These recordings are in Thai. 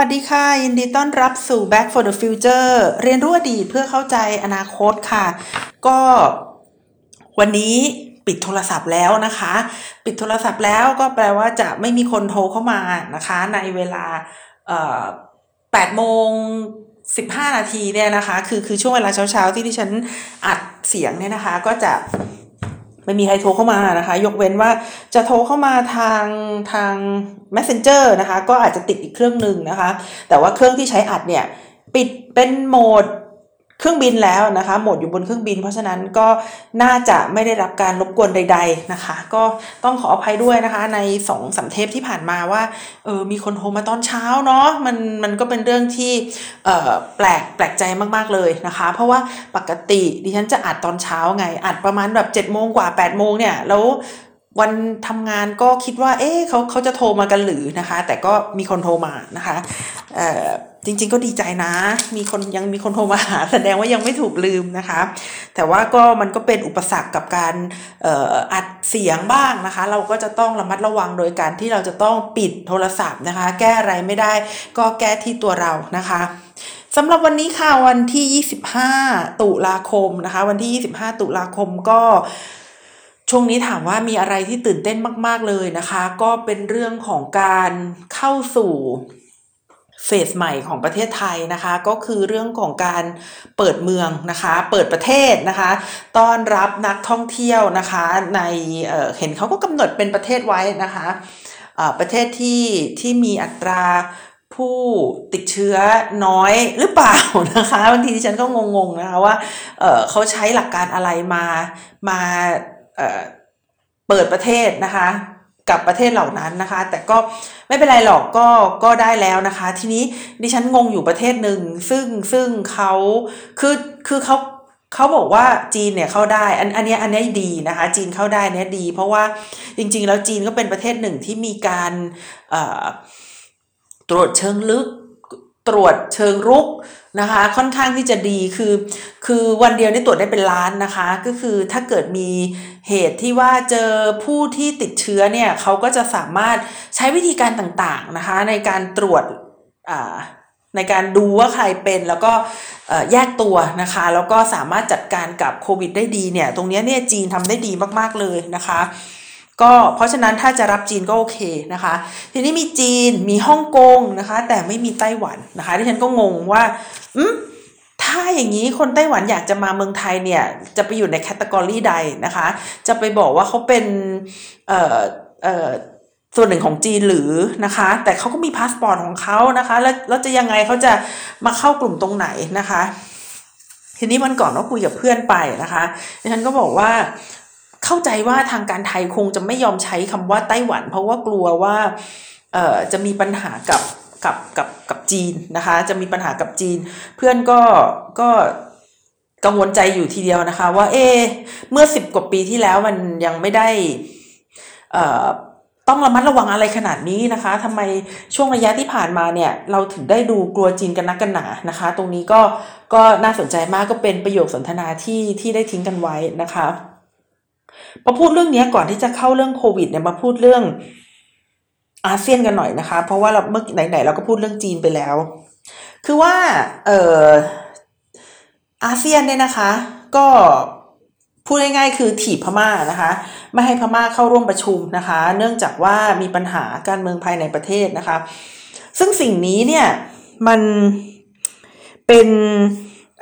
สวัสดีค่ะ ยินดีต้อนรับสู่ Back for the Future เรียนรู้อดีตเพื่อเข้าใจอนาคตค่ะ ก็วันนี้ปิดโทรศัพท์แล้วนะคะ ปิดโทรศัพท์แล้วก็แปลว่าจะไม่มีคนโทรเข้ามานะคะ ในเวลา8โมง15นาทีเนี่ยนะคะ คือคือช่วงเวลาเช้าๆ ที่ที่ฉันอัดเสียงเนี่ยนะคะ ก็จะ ไม่มีใครโทรเข้ามานะคะ ยกเว้นว่าจะโทรเข้ามาทางทาง messenger นะคะ ก็อาจจะติดอีกเครื่องหนึ่งนะคะ แต่ว่าเครื่องที่ใช้อัดเนี่ย ปิดเป็นโหมด เครื่องบินแล้วนะคะ โหมดอยู่บนเครื่องบิน เพราะฉะนั้นก็น่าจะไม่ได้รับการรบกวนใด ๆนะคะ ก็ต้องขออภัยด้วยนะคะในสองสาเทปที่ผ่านมาว่าเออมีคนโทรมาตอนเช้าเนาะมันมันก็เป็นเรื่องที่เออแปลกแปลกใจมากๆเลยนะคะ เพราะว่าปกติดิฉันจะอัดตอนเช้าไงอัดประมาณแบบ7จ็ดโมงกว่า8ปดโมงเนี่ยแล้ว วันทำงานก็คิดว่า เอ๊ะเขาเขาจะโทรมากันหรือนะคะ แต่ก็มีคนโทรมานะคะเอ่อจริง ๆ ก็ดีใจนะ มีคนยังมีคนโทรมาหาแสดงว่ายังไม่ถูกลืมนะคะ แต่ว่าก็มันก็เป็นอุปสรรคกับการเอ่ออัดเสียงบ้างนะคะ เราก็จะต้องระมัดระวังโดยการที่เราจะต้องปิดโทรศัพท์นะคะ แก้อะไรไม่ได้ ก็แก้ที่ตัวเรานะคะสำหรับวันนี้ค่ะวันที่ 25 ตุลาคมนะคะ วันที่ 25 ตุลาคมก็ ช่วงนี้ถามว่ามีอะไรที่ตื่นเต้นมาก ๆ เลยนะคะ ก็เป็นเรื่องของการเข้าสู่เฟสใหม่ของประเทศไทยนะคะ ก็คือเรื่องของการเปิดเมืองนะคะ เปิดประเทศนะคะต้อนรับนักท่องเที่ยวนะคะในเเห็นเขาก็กำหนดเป็นประเทศไว้นะคะประเทศที่ที่มีอัตราผู้ติดเชื้อน้อยหรือเปล่านะคะบางทีที่ฉันก็งงๆนะคะว่าเเขาใช้หลักการอะไรมามา เปิดประเทศนะคะ กับประเทศเหล่านั้นนะคะ แต่ก็ไม่เป็นไรหรอกก็ก็ได้แล้วนะคะ ทีนี้ดิฉันงงอยู่ประเทศหนึ่งซึ่งซึ่งเขาคือคือเขาเขาบอกว่าจีนเนี่ยเข้าได้อันอันนี้อันนี้ดีนะคะ จีนเข้าได้เนี่ยดี เพราะว่าจริง ๆ แล้วจีนก็เป็นประเทศหนึ่งที่มีการตรวจเชิงลึก ตรวจเชิงรุก นะคะ ค่อนข้างที่จะดีคือคือวันเดียวนี่ตรวจได้เป็นล้านนะคะ ก็คือถ้าเกิดมีเหตุที่ว่าเจอผู้ที่ติดเชื้อเนี่ยเขาก็จะสามารถใช้วิธีการต่างๆนะคะ ในการตรวจในการดูว่าใครเป็นแล้วก็แยกตัวนะคะ แล้วก็สามารถจัดการกับโควิดได้ดีเนี่ย ตรงนี้เนี่ยจีนทำได้ดีมาก ๆ เลยนะคะ ก็เพราะฉะนั้นถ้าจะรับจีนก็โอเคนะคะ ทีนี้มีจีนมีฮ่องกงนะคะ แต่ไม่มีไต้หวันนะคะดิฉันก็งงว่าอืมถ้าอย่างนี้คนไต้หวันอยากจะมาเมืองไทยเนี่ย จะไปอยู่ใน category ใดนะคะ จะไปบอกว่าเขาเป็นเอ่อเอ่อส่วนหนึ่งของจีนหรือนะคะ แต่เขาก็มีพาสปอร์ตของเขานะคะ แล้วแล้วจะยังไงเขาจะมาเข้ากลุ่มตรงไหนนะคะ ทีนี้วันก่อนก็คุยกับเพื่อนไปนะคะดิฉันก็บอกว่า เข้าใจว่าทางการไทยคงจะไม่ยอมใช้คำว่าไต้หวัน เพราะว่ากลัวว่าเอ่อจะมีปัญหากับกับกับกับจีนนะคะ จะมีปัญหากับจีน เพื่อนก็ก็กังวลใจอยู่ทีเดียวนะคะ ว่าเอเมื่อสิบกว่าปีที่แล้วมันยังไม่ได้เอ่อต้องระมัดระวังอะไรขนาดนี้นะคะทำไมช่วงระยะที่ผ่านมาเนี่ยเราถึงได้ดูกลัวจีนกันนักกันหนานะคะ ตรงนี้ก็ก็น่าสนใจมากก็เป็นประโยคสนทนาที่ที่ได้ทิ้งกันไว้นะคะ พอพูดเรื่องนี้ก่อนที่จะเข้าเรื่องโควิดเนี่ยมาพูดเรื่องอาเซียนกันหน่อยนะคะ เพราะว่าเราเมื่อไหนๆเราก็พูดเรื่องจีนไปแล้ว คือว่าเอออาเซียนเนี่ยนะคะ ก็พูดง่ายๆคือถีบพม่านะคะ ไม่ให้พม่าเข้าร่วมประชุมนะคะ เนื่องจากว่ามีปัญหาการเมืองภายในประเทศนะคะ ซึ่งสิ่งนี้เนี่ยมันเป็น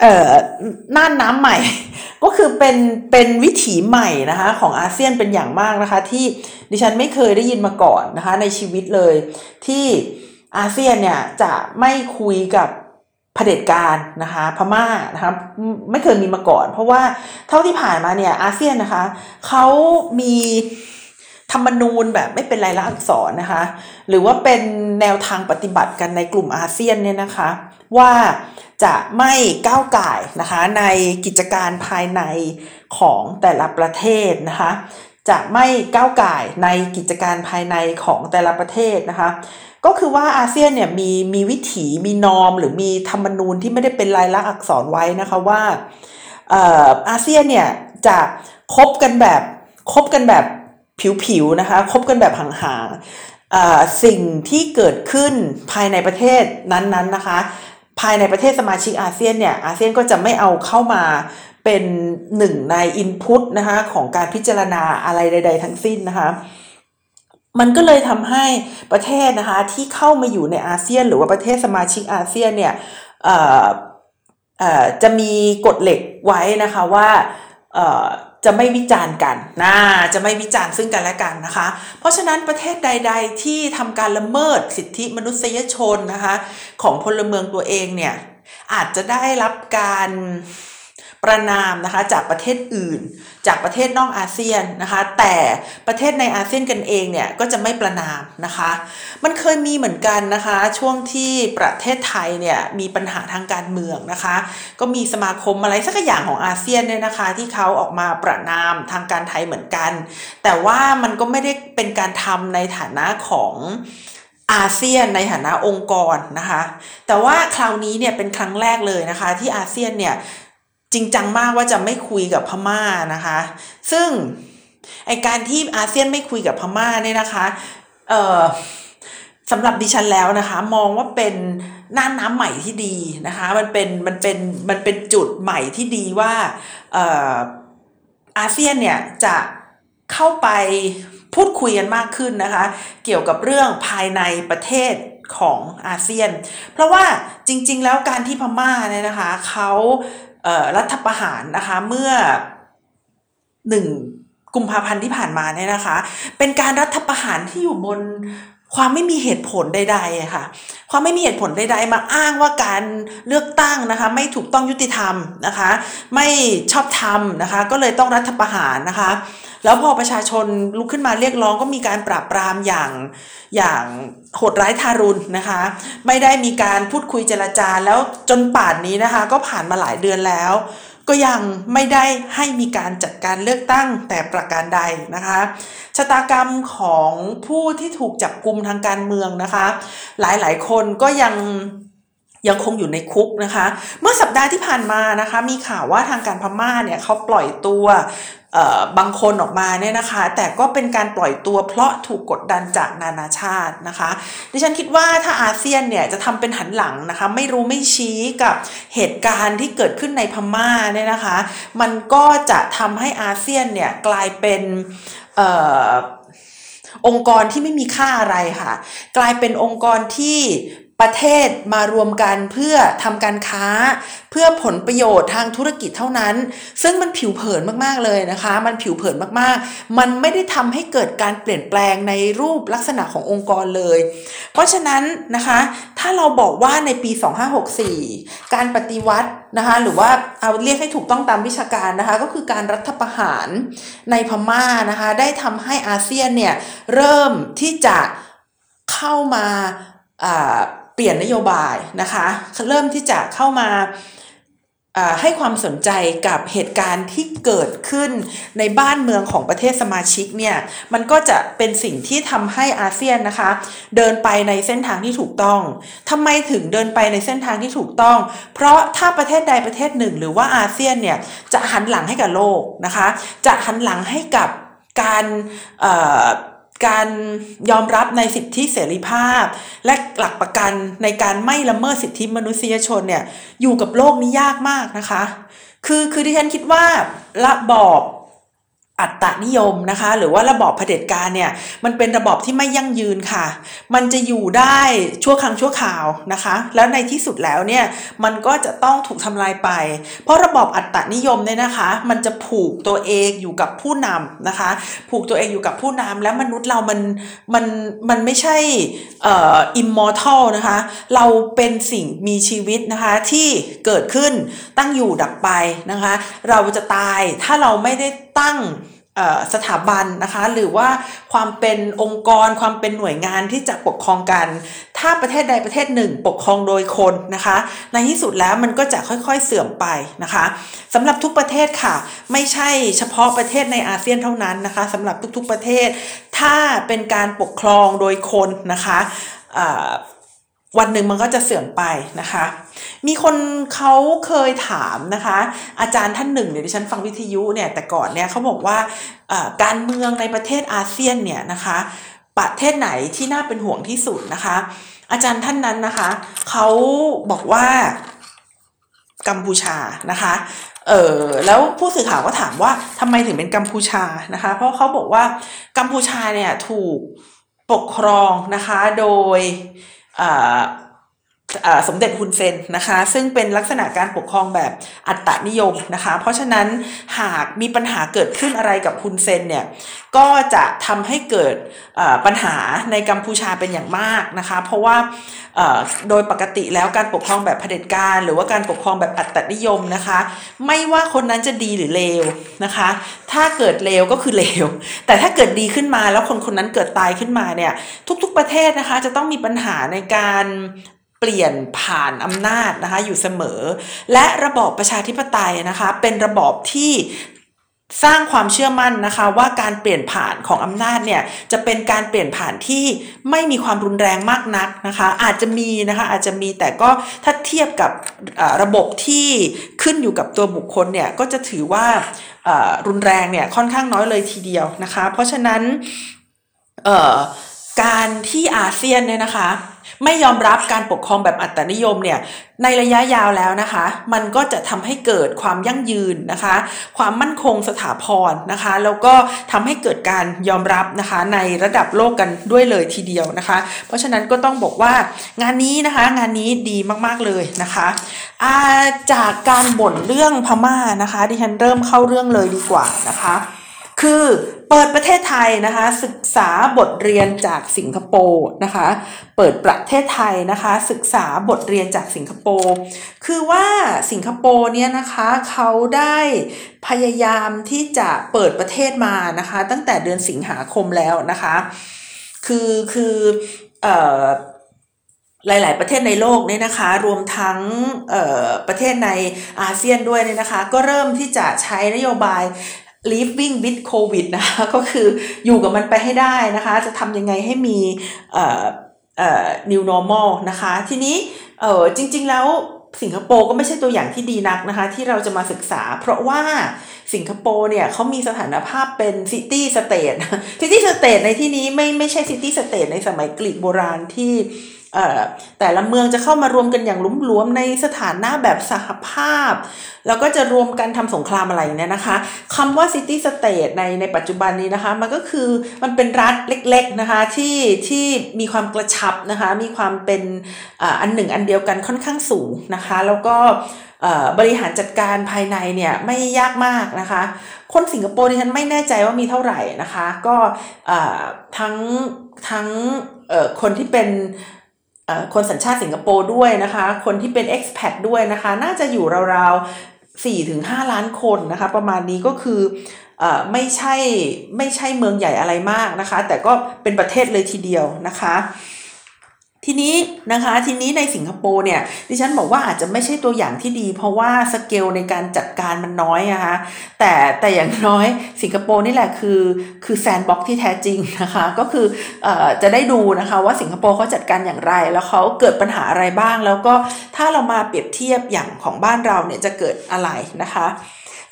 เอ่อน่านน้ำใหม่ ก็คือเป็นเป็นวิถีใหม่นะคะของอาเซียนเป็นอย่างมากนะคะ ที่ดิฉันไม่เคยได้ยินมาก่อนนะคะ ในชีวิตเลย ที่อาเซียนเนี่ยจะไม่คุยกับเผด็จการนะคะพม่านะคะไม่เคยมีมาก่อน เพราะว่าเท่าที่ผ่านมาเนี่ยอาเซียนนะคะเขามีธรรมนูญแบบไม่เป็นลายลักษณ์อักษรนะคะ หรือว่าเป็นแนวทางปฏิบัติกันในกลุ่มอาเซียนเนี่ยนะคะ ว่า จะไม่ก้าวไก่นะคะในกิจการภายในของแต่ละประเทศนะคะจะไม่ก้าวไก่ในกิจการภายในของแต่ละประเทศนะคะก็คือว่าอาเซียนเนี่ยมีมีวิถีมีนอม หรือมีธรรมนูญที่ไม่ได้เป็นลายลักษณ์อักษรไว้นะคะว่าอาเซียนเนี่ยจะคบกันแบบคบกันแบบผิวๆนะคะคบกันแบบห่างๆสิ่งที่เกิดขึ้นภายในประเทศนั้นๆนนะคะ ภายในประเทศสมาชิกอาเซียนเนี่ยอาเซียนก็จะไม่เอาเข้ามาเป็นหนึ่งในอินพุตนะคะของการพิจารณาอะไรใด ๆ ทั้งสิ้นนะคะมันก็เลยทำให้ประเทศนะคะที่เข้ามาอยู่ในอาเซียน หรือว่าประเทศสมาชิกอาเซียนเนี่ยจะมีกฎเหล็กไว้นะคะว่า จะไม่วิจารณ์กันนะจะไม่วิจารณ์ซึ่งกันและกันนะคะ เพราะฉะนั้นประเทศใด ๆ ที่ทำการละเมิดสิทธิมนุษยชนนะคะ ของพลเมืองตัวเองเนี่ยอาจจะได้รับการ ประนามนะคะจากประเทศอื่น จากประเทศนอกอาเซียนนะคะแต่ประเทศในอาเซียนกันเองเนี่ยก็จะไม่ประนามนะคะ มันเคยมีเหมือนกันนะคะช่วงที่ประเทศไทยเนี่ยมีปัญหาทางการเมืองนะคะ ก็มีสมาคมอะไรสักอย่างของอาเซียนเนี่ยนะคะที่เขาออกมาประนามทางการไทยเหมือนกัน แต่ว่ามันก็ไม่ได้เป็นการทำในฐานะของอาเซียนในฐานะองค์กรนะคะ แต่ว่าคราวนี้เนี่ยเป็นครั้งแรกเลยนะคะ ที่อาเซียนเนี่ย จริงจังมากว่าจะไม่คุยกับพม่านะคะ ซึ่งไอการที่อาเซียนไม่คุยกับพม่าเนี่ยนะคะ เอ่อสำหรับดิฉันแล้วนะคะ มองว่าเป็นน่านน้ำใหม่ที่ดีนะคะ มันเป็นมันเป็นมันเป็นจุดใหม่ที่ดีว่าเอ่ออาเซียนเนี่ยจะเข้าไปพูดคุยกันมากขึ้นนะคะ เกี่ยวกับเรื่องภายในประเทศของอาเซียน เพราะว่าจริง ๆ แล้วการที่พม่าเนี่ยนะคะเขา รัฐประหารนะคะเมื่อหนึ่งกุมภาพันธ์ที่ผ่านมาเนี่ยนะคะ เป็นการรัฐประหารที่อยู่บนความไม่มีเหตุผลใดๆค่ะ ความไม่มีเหตุผลใดๆ มาอ้างว่าการเลือกตั้งนะคะ ไม่ถูกต้องยุติธรรมนะคะ ไม่ชอบธรรมนะคะ ก็เลยต้องรัฐประหารนะคะ แล้วพอประชาชนลุกขึ้นมาเรียกร้องก็มีการปราบปรามอย่างอย่างโหดร้ายทารุณนะคะ ไม่ได้มีการพูดคุยเจรจาแล้วจนป่านนี้นะคะ ก็ผ่านมาหลายเดือนแล้ว ก็ยังไม่ได้ให้มีการจัดการเลือกตั้งแต่ประการใดนะคะชะตากรรมของผู้ที่ถูกจับกลุมทางการเมืองนะคะ หลายๆ คนก็ยังยังคงอยู่ในคุกนะคะ เมื่อสัปดาห์ที่ผ่านมานะคะ มีข่าวว่าทางการพม่าเนี่ยเขาปล่อยตัว บางคนออกมาเนี่ยนะคะ แต่ก็เป็นการปล่อยตัวเพราะถูกกดดันจากนานาชาตินะคะ ดิฉันคิดว่าถ้าอาเซียนเนี่ยจะทำเป็นหันหลังนะคะ ไม่รู้ไม่ชี้กับเหตุการณ์ที่เกิดขึ้นในพม่าเนี่ยนะคะ มันก็จะทำให้อาเซียนเนี่ยกลายเป็นองค์กรที่ไม่มีค่าอะไรค่ะ กลายเป็นองค์กรที่ประเทศมารวมกันเพื่อทำการค้า พื่อผลประโยชน์ทางธุรกิจเท่านั้น ซึ่งมันผิวเผินมากๆเลยนะคะ มันผิวเผินมากๆ มันไม่ได้ทำให้เกิดการเปลี่ยนแปลงในรูปลักษณะขององค์กรเลย เพราะฉะนั้นนะคะ ถ้าเราบอกว่าในปี 2564 การปฏิวัตินะคะ หรือว่าเอาเรียกให้ถูกต้องตามวิชาการนะคะ ก็คือการรัฐประหารในพม่านะคะ ได้ทำให้อาเซียนเนี่ยเริ่มที่จะเข้ามาเปลี่ยนนโยบายนะคะ เริ่มที่จะเข้ามา ให้ความสนใจกับเหตุการณ์ที่เกิดขึ้นในบ้านเมืองของประเทศสมาชิกเนี่ยมันก็จะเป็นสิ่งที่ทำให้อาเซียนนะคะ เดินไปในเส้นทางที่ถูกต้องทำไมถึงเดินไปในเส้นทางที่ถูกต้อง เพราะถ้าประเทศใดประเทศหนึ่ง หรือว่าอาเซียนเนี่ยจะหันหลังให้กับโลกนะคะ จะหันหลังให้กับการ การยอมรับในสิทธิเสรีภาพ และหลักประกันในการไม่ละเมิดสิทธิมนุษยชนเนี่ยอยู่กับโลกนี้ยากมากนะคะ คือคือที่ฉันคิดว่าระบอบ อัตตนิยมนะคะ หรือว่าระบอบเผด็จการเนี่ย มันเป็นระบอบที่ไม่ยั่งยืนค่ะ มันจะอยู่ได้ชั่วครั้งชั่วคราวนะคะ แล้วในที่สุดแล้วเนี่ย มันก็จะต้องถูกทำลายไป เพราะระบอบอัตตนิยมเนี่ยนะคะ มันจะผูกตัวเองอยู่กับผู้นำนะคะ ผูกตัวเองอยู่กับผู้นำแล้วมนุษย์เรามันมันมันไม่ใช่เอ่ออิมมอร์ทัลนะคะ เราเป็นสิ่งมีชีวิตนะคะที่เกิดขึ้นตั้งอยู่ดับไปนะคะ เราจะตายถ้าเราไม่ได้ ตั้งสถาบันนะคะหรือว่าความเป็นองค์กรความเป็นหน่วยงานที่จะปกครองกัน ถ้าประเทศใดประเทศหนึ่ง ปกครองโดยคนนะคะ ในที่สุดแล้วมันก็จะค่อยๆเสื่อมไปนะคะสำหรับทุกประเทศค่ะ ไม่ใช่เฉพาะประเทศในอาเซียนเท่านั้นนะคะสำหรับทุกๆประเทศ ถ้าเป็นการปกครองโดยคนนะคะ วันหนึ่งมันก็จะเสื่อมไปนะคะ มีคนเขาเคยถามนะคะ อาจารย์ท่านหนึ่งเนี่ยดิฉันฟังวิทยุเนี่ยแต่ก่อนเนี่ยเขาบอกว่าการเมืองในประเทศอาเซียนเนี่ยนะคะ ประเทศไหนที่น่าเป็นห่วงที่สุดนะคะ อาจารย์ท่านนั้นนะคะเขาบอกว่ากัมพูชานะคะเออแล้วผู้สื่อข่าวก็ถามว่าทำไมถึงเป็นกัมพูชานะคะ เพราะเขาบอกว่ากัมพูชาเนี่ยถูกปกครองนะคะโดย uh, สมเด็จฮุนเซนนะคะ ซึ่งเป็นลักษณะการปกครองแบบอัตตนิยมนะคะ เพราะฉะนั้นหากมีปัญหาเกิดขึ้นอะไรกับฮุนเซนเนี่ยก็จะทำให้เกิดปัญหาในกัมพูชาเป็นอย่างมากนะคะ เพราะว่าโดยปกติแล้วการปกครองแบบเผด็จการ หรือว่าการปกครองแบบอัตตนิยมนะคะ ไม่ว่าคนนั้นจะดีหรือเลวนะคะ ถ้าเกิดเลวก็คือเลวแต่ถ้าเกิดดีขึ้นมาแล้วคนคนนั้นเกิดตายขึ้นมาเนี่ยทุก ๆประเทศนะคะจะต้องมีปัญหาในการ เปลี่ยนผ่านอำนาจนะคะอยู่เสมอ และระบอบประชาธิปไตยนะคะเป็นระบอบที่สร้างความเชื่อมั่นนะคะว่าการเปลี่ยนผ่านของอำนาจเนี่ยจะเป็นการเปลี่ยนผ่านที่ไม่มีความรุนแรงมากนักนะคะอาจจะมีนะคะอาจจะมีแต่ก็ถ้าเทียบกับระบบที่ขึ้นอยู่กับตัวบุคคลเนี่ยก็จะถือว่ารุนแรงเนี่ยค่อนข้างน้อยเลยทีเดียวนะคะ เพราะฉะนั้น การที่อาเซียนเนี่ยนะคะ ไม่ยอมรับการปกครองแบบอัตนิยมเนี่ยในระยะยาวแล้วนะคะ มันก็จะทำให้เกิดความยั่งยืนนะคะ ความมั่นคงสถาพรนะคะ แล้วก็ทำให้เกิดการยอมรับนะคะ ในระดับโลกกันด้วยเลยทีเดียวนะคะ เพราะฉะนั้นก็ต้องบอกว่างานนี้นะคะ งานนี้ดีมากๆเลยนะคะาจากการบ่นเรื่องพม่านะคะ ดิฉันเริ่มเข้าเรื่องเลยดีกว่านะคะ คือเปิดประเทศไทยนะคะ ศึกษาบทเรียนจากสิงคโปร์นะคะ เปิดประเทศไทยนะคะ ศึกษาบทเรียนจากสิงคโปร์คือว่าสิงคโปร์เนี่ยนะคะเขาได้พยายามที่จะเปิดประเทศมานะคะ ตั้งแต่เดือนสิงหาคมแล้วนะคะ คือคือเอ่อหลาย ๆ ประเทศในโลกเนี่ยนะคะ รวมทั้งประเทศในอาเซียนด้วยเนี่ยนะคะ ก็เริ่มที่จะใช้นโยบาย living with covid นะคะก็คืออยู่กับมันไปให้ได้นะคะ จะทำยังไงให้มีเอ่อเอ่อ new normal นะคะ ทีนี้เออจริง ๆ แล้วสิงคโปร์ก็ไม่ใช่ตัวอย่างที่ดีนักนะคะ ที่เราจะมาศึกษา เพราะว่าสิงคโปร์เนี่ยเขามีสถานภาพเป็น city state city state ในที่นี้ไม่ไม่ใช่ city state ในสมัยกรีกโบราณที่ แต่ละเมืองจะเข้ามารวมกันอย่างลุ่มล้วมในสถานะแบบสหภาพ แล้วก็จะรวมกันทำสงครามอะไรเนี่ยนะคะคำว่า city state ในในปัจจุบันนี้นะคะ มันก็คือมันเป็นรัฐเล็กๆนะคะที่ที่มีความกระชับนะคะ มีความเป็นอันหนึ่งอันเดียวกันค่อนข้างสูงนะคะ แล้วก็บริหารจัดการภายในเนี่ยไม่ยากมากนะคะ คนสิงคโปร์ดิฉันไม่แน่ใจว่ามีเท่าไหร่นะคะ ก็ทั้งทั้งคนที่เป็น คนสัญชาติสิงคโปร์ด้วยนะคะ คนที่เป็น expat ด้วยนะคะ น่าจะอยู่ราวๆสี่ถึงห้าล้านคนนะคะ ประมาณนี้ก็คืออไม่ใช่ไม่ใช่เมืองใหญ่อะไรมากนะคะ แต่ก็เป็นประเทศเลยทีเดียวนะคะ ทีนี้นะคะทีนี้ในสิงคโปร์เนี่ยดิฉันบอกว่าอาจจะไม่ใช่ตัวอย่างที่ดี เพราะว่าสเกลในการจัดการมันน้อยนะคะแต่แต่อย่างน้อยสิงคโปร์นี่แหละคือคือแซนบ็อกที่แท้จริงนะคะก็คือเอ่อจะได้ดูนะคะว่าสิงคโปร์เขาจัดการอย่างไร แล้วเขาเกิดปัญหาอะไรบ้าง แล้วก็ถ้าเรามาเปรียบเทียบอย่างของบ้านเราเนี่ยจะเกิดอะไรนะคะ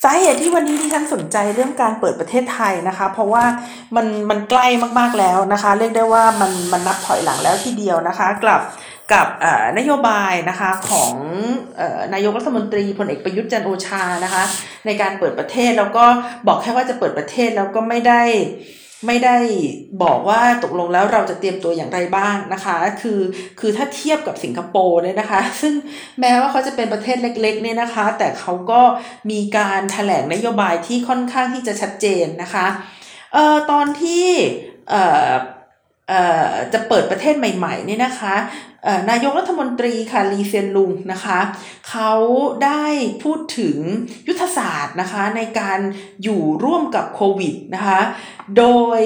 สาเหตุที่วันนี้ที่ฉันสนใจเรื่องการเปิดประเทศไทยนะคะ เพราะว่ามันมันใกล้มากๆแล้วนะคะ เรียกได้ว่ามันมันนับถอยหลังแล้วทีเดียวนะคะกลับกับนโยบายนะคะของนายกรัฐมนตรีพลเอกประยุทธ์จันโอชานะคะ ในการเปิดประเทศแล้วก็บอกแค่ว่าจะเปิดประเทศแล้วก็ไม่ได้ ไม่ได้บอกว่าตกลงแล้วเราจะเตรียมตัวอย่างไรบ้างนะคะ คือคือถ้าเทียบกับสิงคโปร์เนี่ยนะคะ ซึ่งแม้ว่าเขาจะเป็นประเทศเล็กๆเนี่ยนะคะ แต่เขาก็มีการถแถลงนโยบายที่ค่อนข้างที่จะชัดเจนนะคะเอ่อตอนที่เอ่อเอ่อ จะเปิดประเทศใหม่ๆเนี่ยนะคะนายกรัฐมนตรีค่ะลีเซียนลุงนะคะเขาได้พูดถึงยุทธศาสตร์นะคะในการอยู่ร่วมกับโควิดนะคะโดย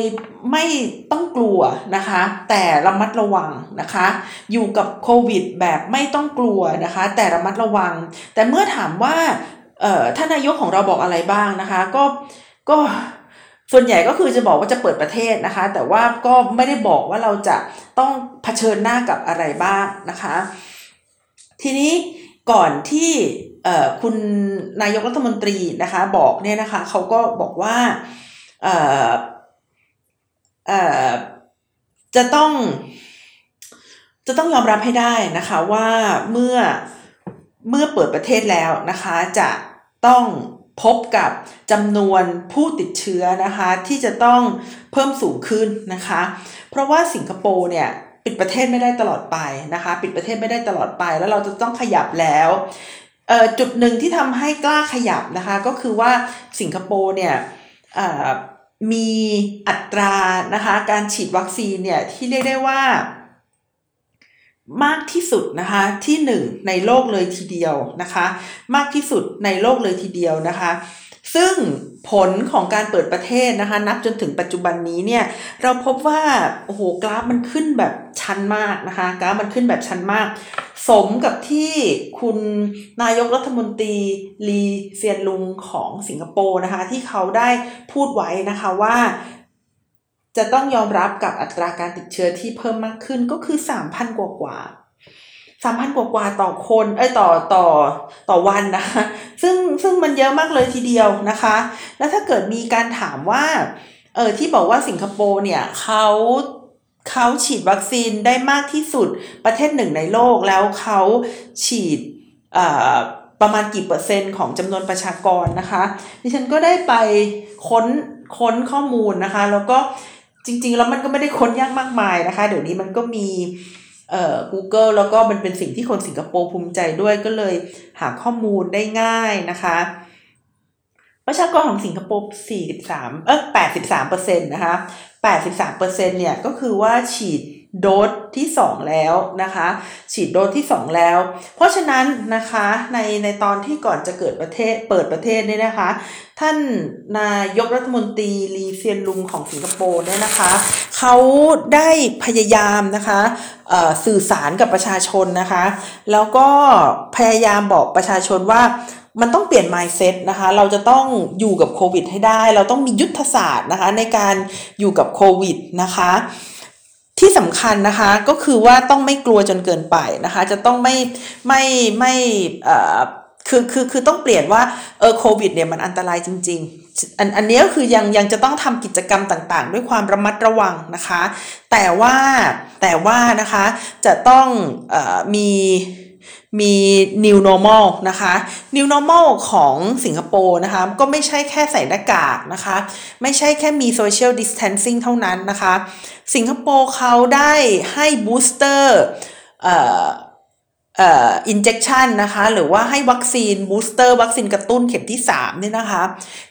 ไม่ต้องกลัวนะคะแต่ระมัดระวังนะคะอยู่กับโควิดแบบไม่ต้องกลัวนะคะแต่ระมัดระวัง แต่เมื่อถามว่าท่านนายกของเราบอกอะไรบ้างนะคะก็ก็ ส่วนใหญ่ก็คือจะบอกว่าจะเปิดประเทศนะคะ แต่ว่าก็ไม่ได้บอกว่าเราจะต้องเผชิญหน้ากับอะไรบ้างนะคะ ทีนี้ก่อนที่คุณนายกรัฐมนตรีนะคะบอกเนี่ยนะคะเขาก็บอกว่าจะต้อง จะต้องยอมรับให้ได้นะคะว่าเมื่อเมื่อเปิดประเทศแล้วนะคะจะต้อง พบกับจำนวนผู้ติดเชื้อนะคะที่จะต้องเพิ่มสูงขึ้นนะคะ เพราะว่าสิงคโปร์เนี่ยปิดประเทศไม่ได้ตลอดไปนะคะ ปิดประเทศไม่ได้ตลอดไปแล้วเราจะต้องขยับแล้วจุดหนึ่งที่ทำให้กล้าขยับนะคะก็คือว่าสิงคโปร์เนี่ยมีอัตรานะคะการฉีดวัคซีนเนี่ยที่เรียกได้ว่า มากที่สุดนะคะที่หนึ่งในโลกเลยทีเดียวนะคะ มากที่สุดในโลกเลยทีเดียวนะคะ ซึ่งผลของการเปิดประเทศนะคะ นับจนถึงปัจจุบันนี้เนี่ยเราพบว่าโอ้โหกราฟมันขึ้นแบบชันมากนะคะ กราฟมันขึ้นแบบชันมาก สมกับที่คุณนายกรัฐมนตรีลีเซียนลุงของสิงคโปร์นะคะ ที่เขาได้พูดไว้นะคะว่า จะต้องยอมรับกับอัตราการติดเชื้อที่เพิ่มมากขึ้นก็คือสามพันกว่ากว่าสามพันกว่ากว่าต่อคนเอ้ยต่อต่อต่อวันนะคะซึ่งซึ่งมันเยอะมากเลยทีเดียวนะคะ แล้วถ้าเกิดมีการถามว่าเออที่บอกว่าสิงคโปร์เนี่ยเขาเขาฉีดวัคซีนได้มากที่สุดประเทศหนึ่งในโลกแล้วเขาฉีดประมาณกี่เปอร์เซ็นต์ของจำนวนประชากรนะคะ ดิฉันก็ได้ไปค้นค้นข้อมูลนะคะ แล้วก็ จริง ๆ แล้วมันก็ไม่ได้ค้นยากมากมายนะคะ เดี๋ยวนี้มันก็มีเอ่อ Google แล้วก็มันเป็นสิ่งที่คนสิงคโปร์ภูมิใจด้วยก็เลยหาข้อมูลได้ง่ายนะคะ ประชากรของสิงคโปร์ 43 เออ83เปอร์เซ็นต์นะคะ 83เปอร์เซ็นต์เนี่ยก็คือว่าฉีด โดสที่ 2 แล้วนะคะ ฉีดโดสที่ 2 แล้ว เพราะฉะนั้นนะคะในในตอนที่ก่อนจะเกิดประเทศเปิดประเทศเนี่ยนะคะ ท่านนายกรัฐมนตรีลีเซียนลุงของสิงคโปร์เนี่ยนะคะเขาได้พยายามนะคะสื่อสารกับประชาชนนะคะ แล้วก็พยายามบอกประชาชนว่ามันต้องเปลี่ยน mindset นะคะ เราจะต้องอยู่กับโควิดให้ได้ เราต้องมียุทธศาสตร์นะคะในการอยู่กับโควิดนะคะ ที่สำคัญนะคะก็คือว่าต้องไม่กลัวจนเกินไปนะคะ จะต้องไม่ไม่ไม่เอ่อคือคือคือต้องเปลี่ยนว่าเออโควิดเนี่ยมันอันตรายจริง ๆ อันอันนี้ก็คือยังยังจะต้องทำกิจกรรมต่างๆ ด้วยความระมัดระวังนะคะ แต่ว่าแต่ว่านะคะจะต้องเอ่อมี มี new normal นะคะ new normal ของสิงคโปร์นะคะ ก็ไม่ใช่แค่ใส่หน้ากากนะคะ ไม่ใช่แค่มี social distancing เท่านั้นนะคะ สิงคโปร์เขาได้ให้ booster เอ่อเอ่อ injection นะคะ หรือว่าให้วัคซีน booster วัคซีนกระตุ้นเข็มที่3เนี่ยนะคะ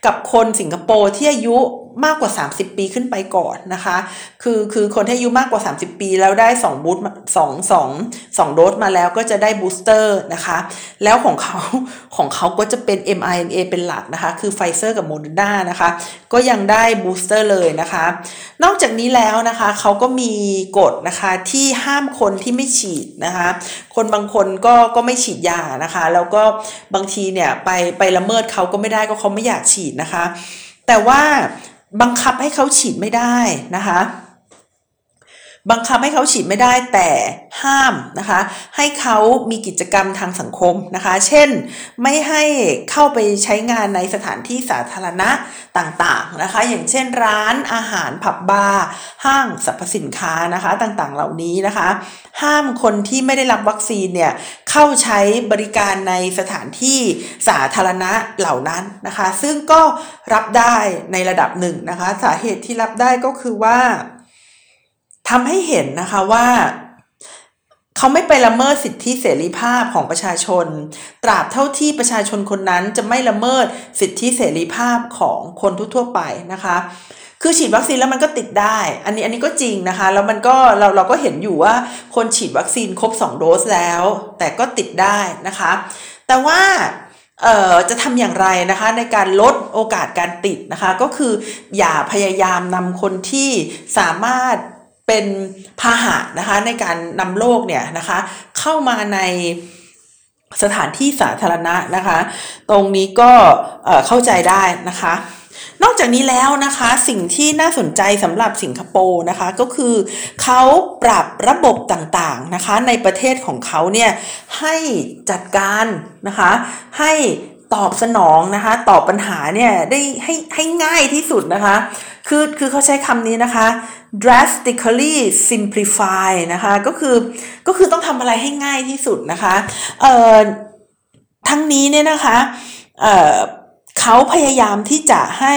กับคนสิงคโปร์ที่อายุ มากกว่า 30 ปีขึ้นไปก่อนนะคะ คือคือคนที่อายุมากกว่า 30 ปีแล้วได้2 boost 2 2 2โดสมาแล้วก็จะได้ booster นะคะ แล้วของเขาของเขาก็จะเป็น mRNA เป็นหลักนะคะ คือไฟเซอร์กับโมเดอร์นานะคะ ก็ยังได้ booster เลยนะคะ นอกจากนี้แล้วนะคะเขาก็มีกฎนะคะที่ห้ามคนที่ไม่ฉีดนะคะ คนบางคนก็ก็ไม่ฉีดยานะคะ แล้วก็บางทีเนี่ยไปไปละเมิดเขาก็ไม่ได้ก็เขาไม่อยากฉีดนะคะ แต่ว่า บังคับให้เขาฉีดไม่ได้นะคะ บังคับให้เขาฉีดไม่ได้แต่ห้ามนะคะ ให้เขามีกิจกรรมทางสังคมนะคะ เช่น ไม่ให้เข้าไปใช้งานในสถานที่สาธารณะต่างๆนะคะ อย่างเช่นร้านอาหารผับบาร์ห้างสรรพสินค้านะคะต่างๆเหล่านี้นะคะ ห้ามคนที่ไม่ได้รับวัคซีนเนี่ยเข้าใช้บริการในสถานที่สาธารณะเหล่านั้นนะคะ ซึ่งก็รับได้ในระดับหนึ่งนะคะ สาเหตุที่รับได้ก็คือว่า ทำให้เห็นนะคะว่าเขาไม่ไปละเมิดสิทธิเสรีภาพของประชาชน ตราบเท่าที่ประชาชนคนนั้นจะไม่ละเมิดสิทธิเสรีภาพของคนทั่วๆไปนะคะ คือฉีดวัคซีนแล้วมันก็ติดได้ อันนี้อันนี้ก็จริงนะคะ แล้วมันก็เราเราก็เห็นอยู่ว่าคนฉีดวัคซีนครบ 2 โดสแล้ว แต่ก็ติดได้นะคะ แต่ว่าเอ่อจะทำอย่างไรนะคะในการลดโอกาสการติดนะคะ ก็คืออย่าพยายามนำคนที่สามารถ เป็นพาหะนะคะในการนำโรคเนี่ยนะคะเข้ามาในสถานที่สาธารณะนะคะ ตรงนี้ก็เข้าใจได้นะคะ นอกจากนี้แล้วนะคะสิ่งที่น่าสนใจสำหรับสิงคโปร์นะคะก็คือเขาปรับระบบต่างๆนะคะในประเทศของเขาเนี่ยให้จัดการนะคะให้ ตอบสนองนะคะ ตอบปัญหาเนี่ยได้ให้ให้ง่ายที่สุดนะคะ คือคือเขาใช้คำนี้นะคะ drastically simplify นะคะก็คือก็คือต้องทำอะไรให้ง่ายที่สุดนะคะเอ่อทั้งนี้เนี่ยนะคะเอ่อเขาพยายามที่จะให้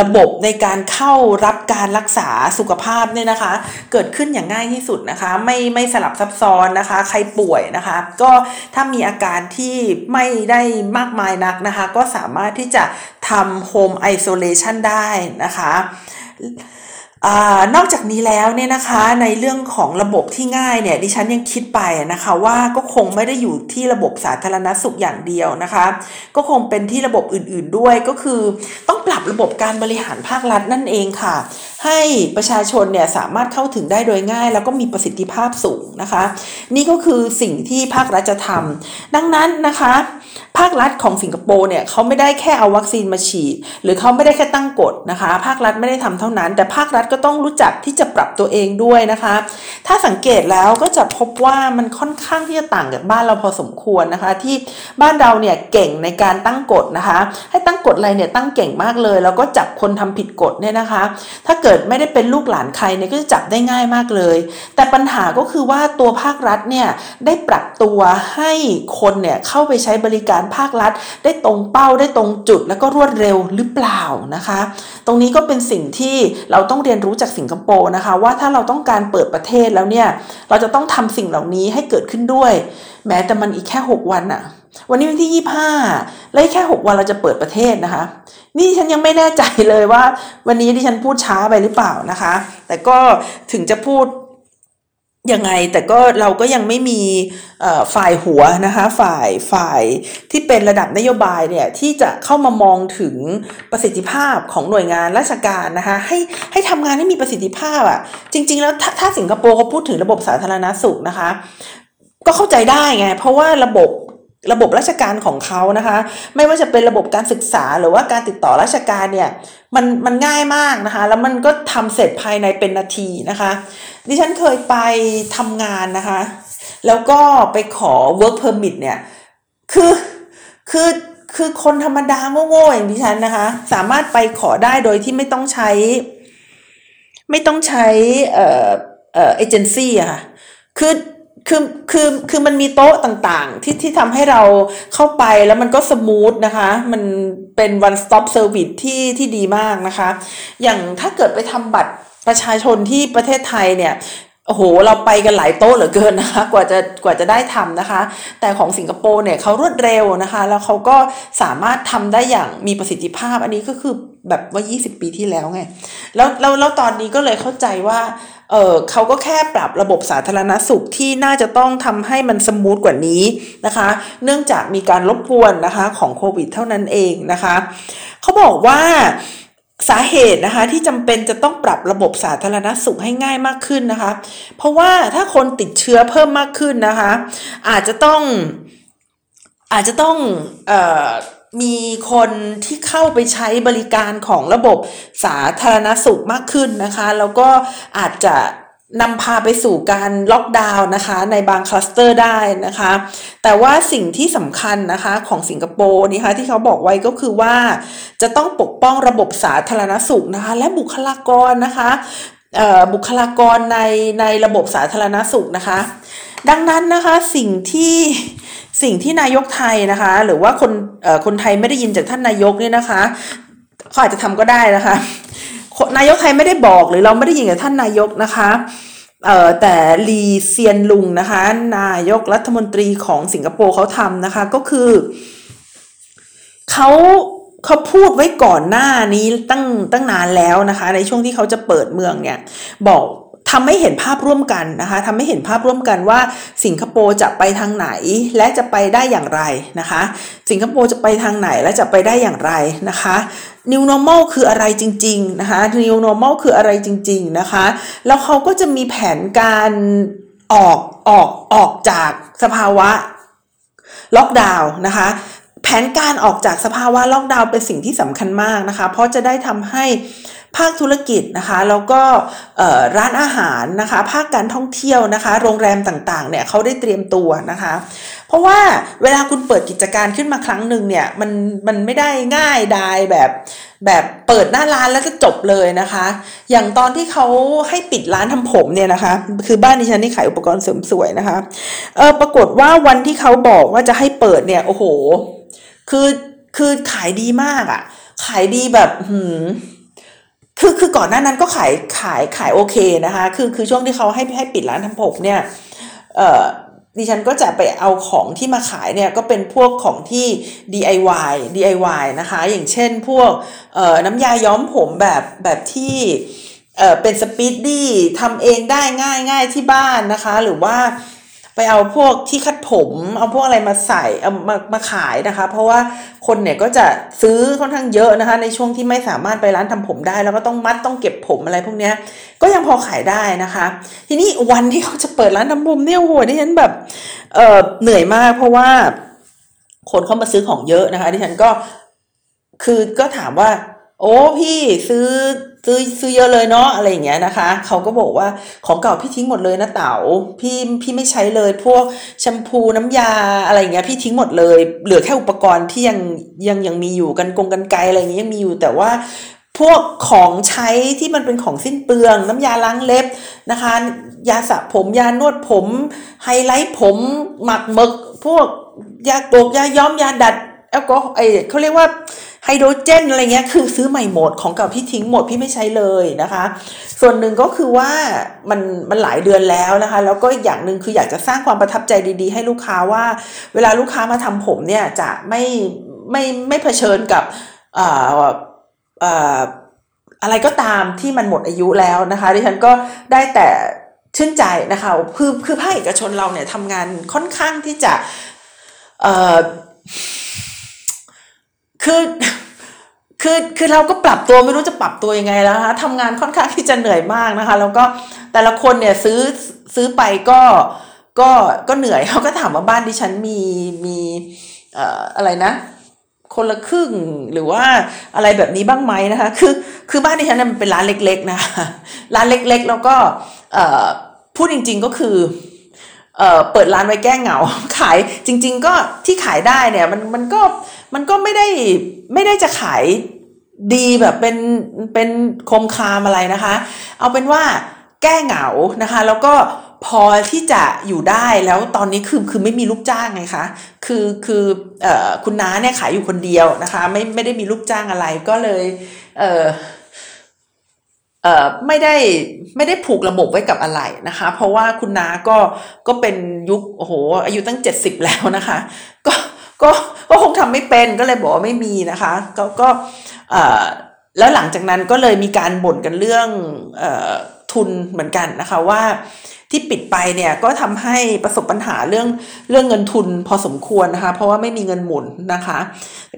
ระบบในการเข้ารับการรักษาสุขภาพเนี่ยนะคะ เกิดขึ้นอย่างง่ายที่สุดนะคะ ไม่ไม่สลับซับซ้อนนะคะ ใครป่วยนะคะ ก็ถ้ามีอาการที่ไม่ได้มากมายนักนะคะ ก็สามารถที่จะทำโฮมไอโซเลชันได้นะคะ อนอกจากนี้แล้วเนี่ยนะคะในเรื่องของระบบที่ง่ายเนี่ยดิฉันยังคิดไปนะคะว่าก็คงไม่ได้อยู่ที่ระบบสาธารณสุขอย่างเดียวนะคะ ก็คงเป็นที่ระบบอื่นๆด้วยก็คือต้องปรับระบบการบริหารภาครัฐนั่นเองค่ะ ให้ประชาชนเนี่ยสามารถเข้าถึงได้โดยง่าย แล้วก็มีประสิทธิภาพสูงนะคะ นี่ก็คือสิ่งที่ภาครัฐจะทำดังนั้นนะคะ ภาครัฐของสิงคโปร์เนี่ยเขาไม่ได้แค่เอาวัคซีนมาฉีด หรือเขาไม่ได้แค่ตั้งกฎนะคะ ภาครัฐไม่ได้ทำเท่านั้น แต่ภาครัฐก็ต้องรู้จักที่จะปรับตัวเองด้วยนะคะ ถ้าสังเกตแล้วก็จะพบว่ามันค่อนข้างที่จะต่างจากบ้านเราพอสมควรนะคะ ที่บ้านเราเนี่ยเก่งในการตั้งกฎนะคะ ให้ตั้งกฎอะไรเนี่ยตั้งเก่งมากเลย แล้วก็จับคนทำผิดกฎเนี่ยนะคะ ถ้าเกิดกิดไม่ได้เป็นลูกหลานใครเนี่ยก็จะจับได้ง่ายมากเลย แต่ปัญหาก็คือว่าตัวภาครัฐเนี่ยได้ปรับตัวให้คนเนี่ยเข้าไปใช้บริการภาครัฐ ได้ตรงเป้าได้ตรงจุด แล้วก็รวดเร็วหรือเปล่านะคะ ตรงนี้ก็เป็นสิ่งที่เราต้องเรียนรู้จากสิงคโปร์นะคะ ว่าถ้าเราต้องการเปิดประเทศแล้วเนี่ยเราจะต้องทำสิ่งเหล่านี้ให้เกิดขึ้นด้วย แม้แต่มันอีกแค่ 6 วันอะ วันนี้วันที่ 25 แล้วแค่ 6 วันเราจะเปิดประเทศนะคะ นี่ฉันยังไม่แน่ใจเลยว่า วันนี้ที่ฉันพูดช้าไปหรือเปล่านะคะ แต่ก็ถึงจะพูดยังไงแต่ก็เราก็ยังไม่มีฝ่ายหัวนะคะฝ่ายฝ่ายที่เป็นระดับนโยบายเนี่ยที่จะเข้ามามองถึงประสิทธิภาพของหน่วยงานราชการนะคะให้ให้ทำงานให้มีประสิทธิภาพอะ่ะจริง ๆ แล้วถ้าถ้าสิงคโปร์เขาพูดถึงระบบสาธารณาสุขนะคะ ก็เข้าใจได้ไงเพราะว่าระบบ ระบบราชการของเขานะคะ ไม่ว่าจะเป็นระบบการศึกษาหรือว่าการติดต่อราชการเนี่ยมันมันง่ายมากนะคะ แล้วมันก็ทำเสร็จภายในเป็นนาทีนะคะ ดิฉันเคยไปทำงานนะคะ แล้วก็ไปขอ work permit เนี่ยคือคือคือคนธรรมดาโง่ๆอย่างดิฉันนะคะ สามารถไปขอได้โดยที่ไม่ต้องใช้ ไม่ต้องใช้เอ่อเอ่อเอเจนซี่อะค่ะคือ คือคือคือมันมีโต๊ะต่างๆ ที่ที่ทำให้เราเข้าไปแล้วมันก็ smooth นะคะ มันเป็น one stop service ที่ที่ดีมากนะคะ อย่างถ้าเกิดไปทำบัตรประชาชนที่ประเทศไทยเนี่ย โอ้โห เราไปกันหลายโต๊ะเหลือเกินนะคะ กว่าจะกว่าจะได้ทำนะคะ แต่ของสิงคโปร์เนี่ยเขารวดเร็วนะคะ แล้วเขาก็สามารถทำได้อย่างมีประสิทธิภาพ อันนี้ก็คือแบบว่า 20 ปีที่แล้วไง แล้วแล้วแล้วตอนนี้ก็เลยเข้าใจว่าเออเขาก็แค่ปรับระบบสาธารณสุขที่น่าจะต้องทำให้มันสมูทกว่านี้นะคะ เนื่องจากมีการรบกวนนะคะของโควิดเท่านั้นเองนะคะ เขาบอกว่า สาเหตุนะคะที่จำเป็นจะต้องปรับระบบสาธารณสุขให้ง่ายมากขึ้นนะคะ เพราะว่าถ้าคนติดเชื้อเพิ่มมากขึ้นนะคะ อาจจะต้องอาจจะต้องออมีคนที่เข้าไปใช้บริการของระบบสาธารณสุขมากขึ้นนะคะ แล้วก็อาจจะ นำพาไปสู่การล็อกดาวน์นะคะ ในบางคลัสเตอร์ได้นะคะ แต่ว่าสิ่งที่สำคัญนะคะของสิงคโปร์นี่คะที่เขาบอกไว้ก็คือว่า จะต้องปกป้องระบบสาธารณสุขนะคะ และบุคลากรนะคะบุคลากรในในระบบสาธารณสุขนะคะ ดังนั้นนะคะสิ่งที่สิ่งที่นายกไทยนะคะ หรือว่าคนคนไทยไม่ได้ยินจากท่านนายกเนี่ยนะคะเขาอาจจะทำก็ได้นะคะ นายกไทยไม่ได้บอกหรือเราไม่ได้ยินกับท่านนายกนะคะเอ่อแต่ลีเซียนลุงนะคะ นายกรัฐมนตรีของสิงคโปร์เขาทำนะคะ ก็คือเขาเขาพูดไว้ก่อนหน้านี้ตั้งตั้งนานแล้วนะคะ ในช่วงที่เขาจะเปิดเมืองเนี่ย บอก ทำให้เห็นภาพร่วมกันนะคะทำให้เห็นภาพร่วมกันว่าสิงคโปร์จะไปทางไหนและจะไปได้อย่างไรนะคะ สิงคโปร์จะไปทางไหนและจะไปได้อย่างไรนะคะ New Normal คืออะไรจริง ๆ นะคะ New Normal คืออะไรจริง ๆ นะคะ แล้วเขาก็จะมีแผนการออกออกออกจากสภาวะล็อกดาวน์นะคะแผนการออกจากสภาวะล็อกดาวน์เป็นสิ่งที่สำคัญมากนะคะ เพราะจะได้ทำให้ ภาคธุรกิจนะคะแล้วก็ร้านอาหารนะคะภาคการท่องเที่ยวนะคะ โรงแรมต่างๆเนี่ยเขาได้เตรียมตัวนะคะ เพราะว่าเวลาคุณเปิดกิจการขึ้นมาครั้งหนึ่งเนี่ยมันมันไม่ได้ง่ายดายแบบแบบเปิดหน้าร้านแล้วก็จบเลยนะคะ อย่างตอนที่เขาให้ปิดร้านทำผมเนี่ยนะคะ คือบ้านดิฉันที่ขายอุปกรณ์เสริมสวยนะคะเออปรากฏว่าวันที่เขาบอกว่าจะให้เปิดเนี่ยโอ้โห คือคือขายดีมากอะ่ะ ขายดีแบบหืม คือคือก่อนหน้านั้นก็ขายขายขายโอเคนะคะ คือคือช่วงที่เขาให้ให้ปิดร้านทำผมเนี่ยเอ่อดิฉันก็จะไปเอาของที่มาขายเนี่ยก็เป็นพวกของที่ DIY DIY นะคะ อย่างเช่นพวกน้ำยาย้อมผมแบบแบบที่เป็นสปีดดี้ทำเองได้ง่ายง่ายที่บ้านนะคะ หรือว่า ไปเอาพวกที่คัดผม เอาพวกอะไรมาใส่เอามามาขายนะคะ เพราะว่าคนเนี่ยก็จะซื้อค่อนข้างเยอะนะคะ ในช่วงที่ไม่สามารถไปร้านทำผมได้ แล้วก็ต้องมัดต้องเก็บผมอะไรพวกนี้ก็ยังพอขายได้นะคะ ทีนี้วันที่เขาจะเปิดร้านทำผมเนี่ยโอ้โหดิฉันแบบเออเหนื่อยมากเพราะว่า คนเข้ามาซื้อของเยอะนะคะดิฉันก็คือก็ถามว่า โอ้พี่ซื้อ ซื้อซื้อเยอะเลยเนาะอะไรอย่างเงี้ยนะคะ เขาก็บอกว่าของเก่าพี่ทิ้งหมดเลยนะเต๋าพี่พี่ไม่ใช้เลย พวกแชมพูน้ำยาอะไรอย่างเงี้ยพี่ทิ้งหมดเลย เหลือแค่อุปกรณ์ที่ยังยังยังมีอยู่กันกงกันไกอะไรอย่างเงี้ยยังมีอยู่แต่ว่าพวกของใช้ที่มันเป็นของสิ้นเปลือง น้ำยาล้างเล็บนะคะ ยาสระผมยานวดผม ไฮไลท์ผมหมักหมึก พวกยาโกกยาย้อมยาดัดแอลกอฮอล์ไอเขาเรียกว่า ไฮโดรเจนอะไรเงี้ยคือซื้อใหม่หมดของเก่าพี่ทิ้งหมดพี่ไม่ใช้เลยนะคะ ส่วนหนึ่งก็คือว่ามันมันหลายเดือนแล้วนะคะ แล้วก็อีกอย่างหนึ่งคืออยากจะสร้างความประทับใจดีๆ ให้ลูกค้าว่า เวลาลูกค้ามาทำผมเนี่ยจะไม่ไม่ไม่เผชิญกับอ่าอ่าอะไรก็ตามที่มันหมดอายุแล้วนะคะดิฉันก็ได้แต่ชื่นใจนะคะคือคือภาคเอกชนเราเนี่ยทำงานค่อนข้างที่จะเอ่อ คือคือคือเราก็ปรับตัวไม่รู้จะปรับตัวยังไงแล้วนะคะทำงานค่อนข้างที่จะเหนื่อยมากนะคะ แล้วก็แต่ละคนเนี่ยซื้อซื้อไปก็ก็ก็เหนื่อยเขาก็ถามว่าบ้านดิฉันมีมีเอ่ออะไรนะ คนละครึ่งหรือว่าอะไรแบบนี้บ้างไหมนะคะ คือคือบ้านดิฉันมันเป็นร้านเล็กๆนะคะร้านเล็กๆ แล้วก็เอ่อพูดจริง ๆก็คือเอ่อเปิดร้านไว้แก้เหงาขายจริง ๆ ก็ที่ขายได้เนี่ยมันมันก็ มันก็ไม่ได้ไม่ได้จะขายดีแบบเป็นเป็นคมคามอะไรนะคะ เอาเป็นว่าแก้เหงานะคะ แล้วก็พอที่จะอยู่ได้แล้วตอนนี้คือคือไม่มีลูกจ้างไงคะคือคือเอ่อคุณน้าเนี่ยขายอยู่คนเดียวนะคะ ไม่ไม่ได้มีลูกจ้างอะไรก็เลยเอ่อเออไม่ได้ไม่ได้ผูกระบบไว้กับอะไรนะคะ เพราะว่าคุณน้าก็ก็เป็นยุคโอ้โหอายุตั้งเจ็ดสิบแล้วนะคะ ก็ ก็ก็คงทำไม่เป็นก็เลยบอกว่าไม่มีนะคะก็ก็แล้วหลังจากนั้นก็เลยมีการบ่นกันเรื่องอทุนเหมือนกันนะคะว่าที่ปิดไปเนี่ยก็ทำให้ประสบปัญหาเรื่องเรื่องเงินทุนพอสมควรนะคะเพราะว่าไม่มีเงินหมุนนะคะ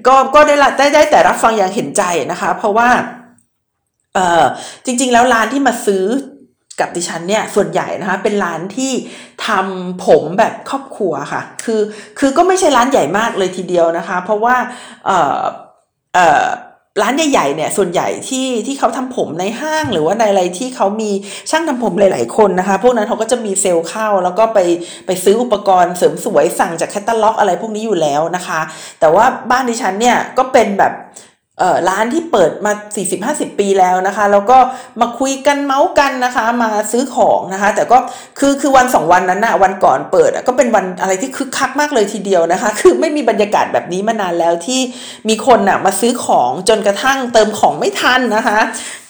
ก็ก็ได้ได้ได้แต่รับฟังอย่างเห็นใจนะคะ เพราะว่าเออจริงๆแล้วร้านที่มาซื้อ กับดิฉันเนี่ยส่วนใหญ่นะคะเป็นร้านที่ทำผมแบบครอบครัวค่ะคือคือก็ไม่ใช่ร้านใหญ่มากเลยทีเดียวนะคะ เพราะว่าเออเออร้านใหญ่ๆเนี่ยส่วนใหญ่ที่ที่เขาทำผมในห้างหรือว่าในอะไรที่เขามีช่างทำผมหลาย ๆ คนนะคะ พวกนั้นเขาก็จะมีเซลล์เข้า แล้วก็ไปไปซื้ออุปกรณ์เสริมสวยสั่งจากแคตตาล็อกอะไรพวกนี้อยู่แล้วนะคะ แต่ว่าบ้านดิฉันเนี่ยก็เป็นแบบ ร้านที่เปิดมา 40-50 ปีแล้วนะคะ แล้วก็มาคุยกันเมาส์กันนะคะ มาซื้อของนะคะ แต่ก็คือคือวันสองวันนั้นนะวันก่อนเปิดก็เป็นวันอะไรที่คึกคักมากเลยทีเดียวนะคะ คือไม่มีบรรยากาศแบบนี้มานานแล้วที่มีคนนะมาซื้อของจนกระทั่งเติมของไม่ทันนะคะ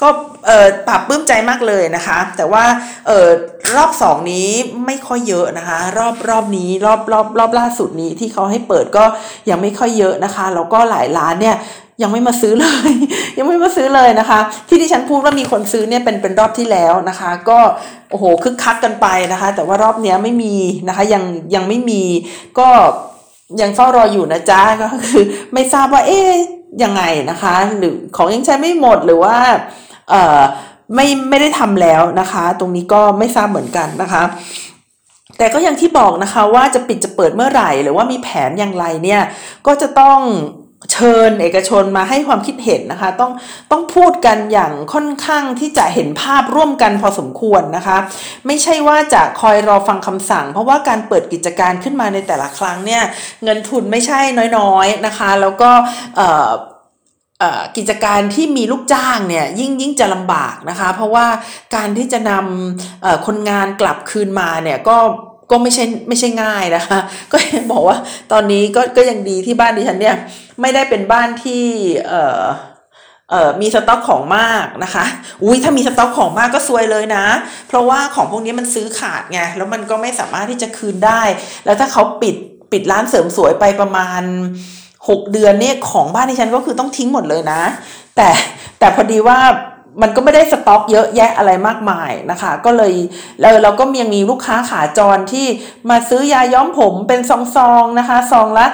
ก็เออปรับปื้มใจมากเลยนะคะ แต่ว่าเออรอบสองนี้ไม่ค่อยเยอะนะคะ รอบรอบนี้รอบรอบรอบล่าสุดนี้ที่เขาให้เปิดก็ยังไม่ค่อยเยอะนะคะ แล้วก็หลายร้านเนี่ย ยังไม่มาซื้อเลย ยังไม่มาซื้อเลยนะคะ ที่ที่ฉันพูดว่ามีคนซื้อเนี่ยเป็นเป็นรอบที่แล้วนะคะ ก็โอ้โหคึกคักกันไปนะคะ แต่ว่ารอบเนี้ยไม่มีนะคะยังยังไม่มีก็ยังเฝ้ารออยู่นะจ๊ะก็คือไม่ทราบว่าเอ๊ยยังไงนะคะ หรือของยังใช้ไม่หมดหรือว่าเอ่อไม่ไม่ได้ทำแล้วนะคะ ตรงนี้ก็ไม่ทราบเหมือนกันนะคะแต่ก็อย่างที่บอกนะคะว่าจะปิดจะเปิดเมื่อไหร่ หรือว่ามีแผนอย่างไรเนี่ยก็จะต้อง เชิญเอกชนมาให้ความคิดเห็นนะคะ ต้องต้องพูดกันอย่างค่อนข้างที่จะเห็นภาพร่วมกันพอสมควรนะคะ ไม่ใช่ว่าจะคอยรอฟังคำสั่ง เพราะว่าการเปิดกิจการขึ้นมาในแต่ละครั้งเนี่ยเงินทุนไม่ใช่น้อยๆนะคะ แล้วก็กิจการที่มีลูกจ้างเนี่ยยิ่งยิ่งจะลำบากนะคะ เพราะว่าการที่จะนำคนงานกลับคืนมาเนี่ยก็ ก็ไม่ใช่ไม่ใช่ง่ายนะคะ ก็บอกว่าตอนนี้ก็ก็ยังดีที่บ้านดิฉันเนี่ยไม่ได้เป็นบ้านที่เอ่อเอ่อมีสต็อกของมากนะคะ อุ้ยถ้ามีสต็อกของมากก็ซวยเลยนะ เพราะว่าของพวกนี้มันซื้อขาดไง แล้วมันก็ไม่สามารถที่จะคืนได้ แล้วถ้าเขาปิดปิดร้านเสริมสวยไปประมาณหกเดือนเนี่ยของบ้านที่ฉันก็คือต้องทิ้งหมดเลยนะ แต่แต่พอดีว่า มันก็ไม่ได้สต็อกเยอะแยะอะไรมากมายนะคะ ก็เลยเราเราก็ยังมีลูกค้าขาจรที่มาซื้อยาย้อมผมเป็นซองๆนะคะซองละ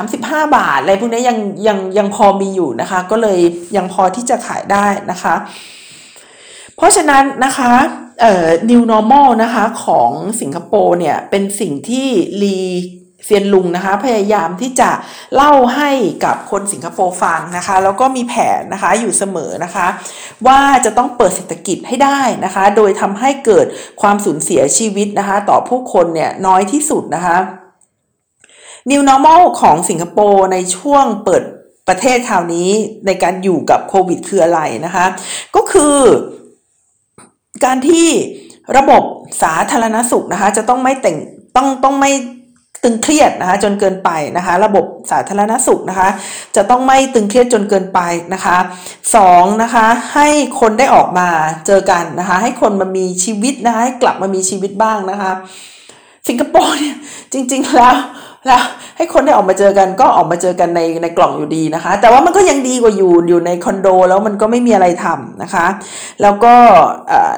35 บาทอะไรพวกนี้ยังยังยังพอมีอยู่นะคะ ก็เลยยังพอที่จะขายได้นะคะ เพราะฉะนั้นนะคะเอ่อ new normal นะคะของสิงคโปร์เนี่ยเป็นสิ่งที่รี เซียนลุงนะคะ พยายามที่จะเล่าให้กับคนสิงคโปร์ฟังนะคะ แล้วก็มีแผนนะคะอยู่เสมอนะคะ ว่าจะต้องเปิดเศรษฐกิจให้ได้นะคะ โดยทำให้เกิดความสูญเสียชีวิตนะคะ ต่อผู้คนเนี่ยน้อยที่สุดนะคะ New Normal ของสิงคโปร์ในช่วงเปิดประเทศคราวนี้ในการอยู่กับโควิดคืออะไรนะคะ ก็คือการที่ระบบสาธารณสุขนะคะ จะต้องไม่แต่งต้องต้องไม่ ตึงเครียดนะคะจนเกินไปนะคะ ระบบสาธารณสุขนะคะ จะต้องไม่ตึงเครียดจนเกินไปนะคะสองนะคะให้คนได้ออกมาเจอกันนะคะ ให้คนมามีชีวิตนะคะให้กลับมามีชีวิตบ้างนะคะ สิงคโปร์เนี่ยจริง ๆแล้ว แล้วให้คนได้ออกมาเจอกันก็ออกมาเจอกันในในกล่องอยู่ดีนะคะ แต่ว่ามันก็ยังดีกว่าอยู่อยู่ในคอนโดแล้วมันก็ไม่มีอะไรทำนะคะ แล้วก็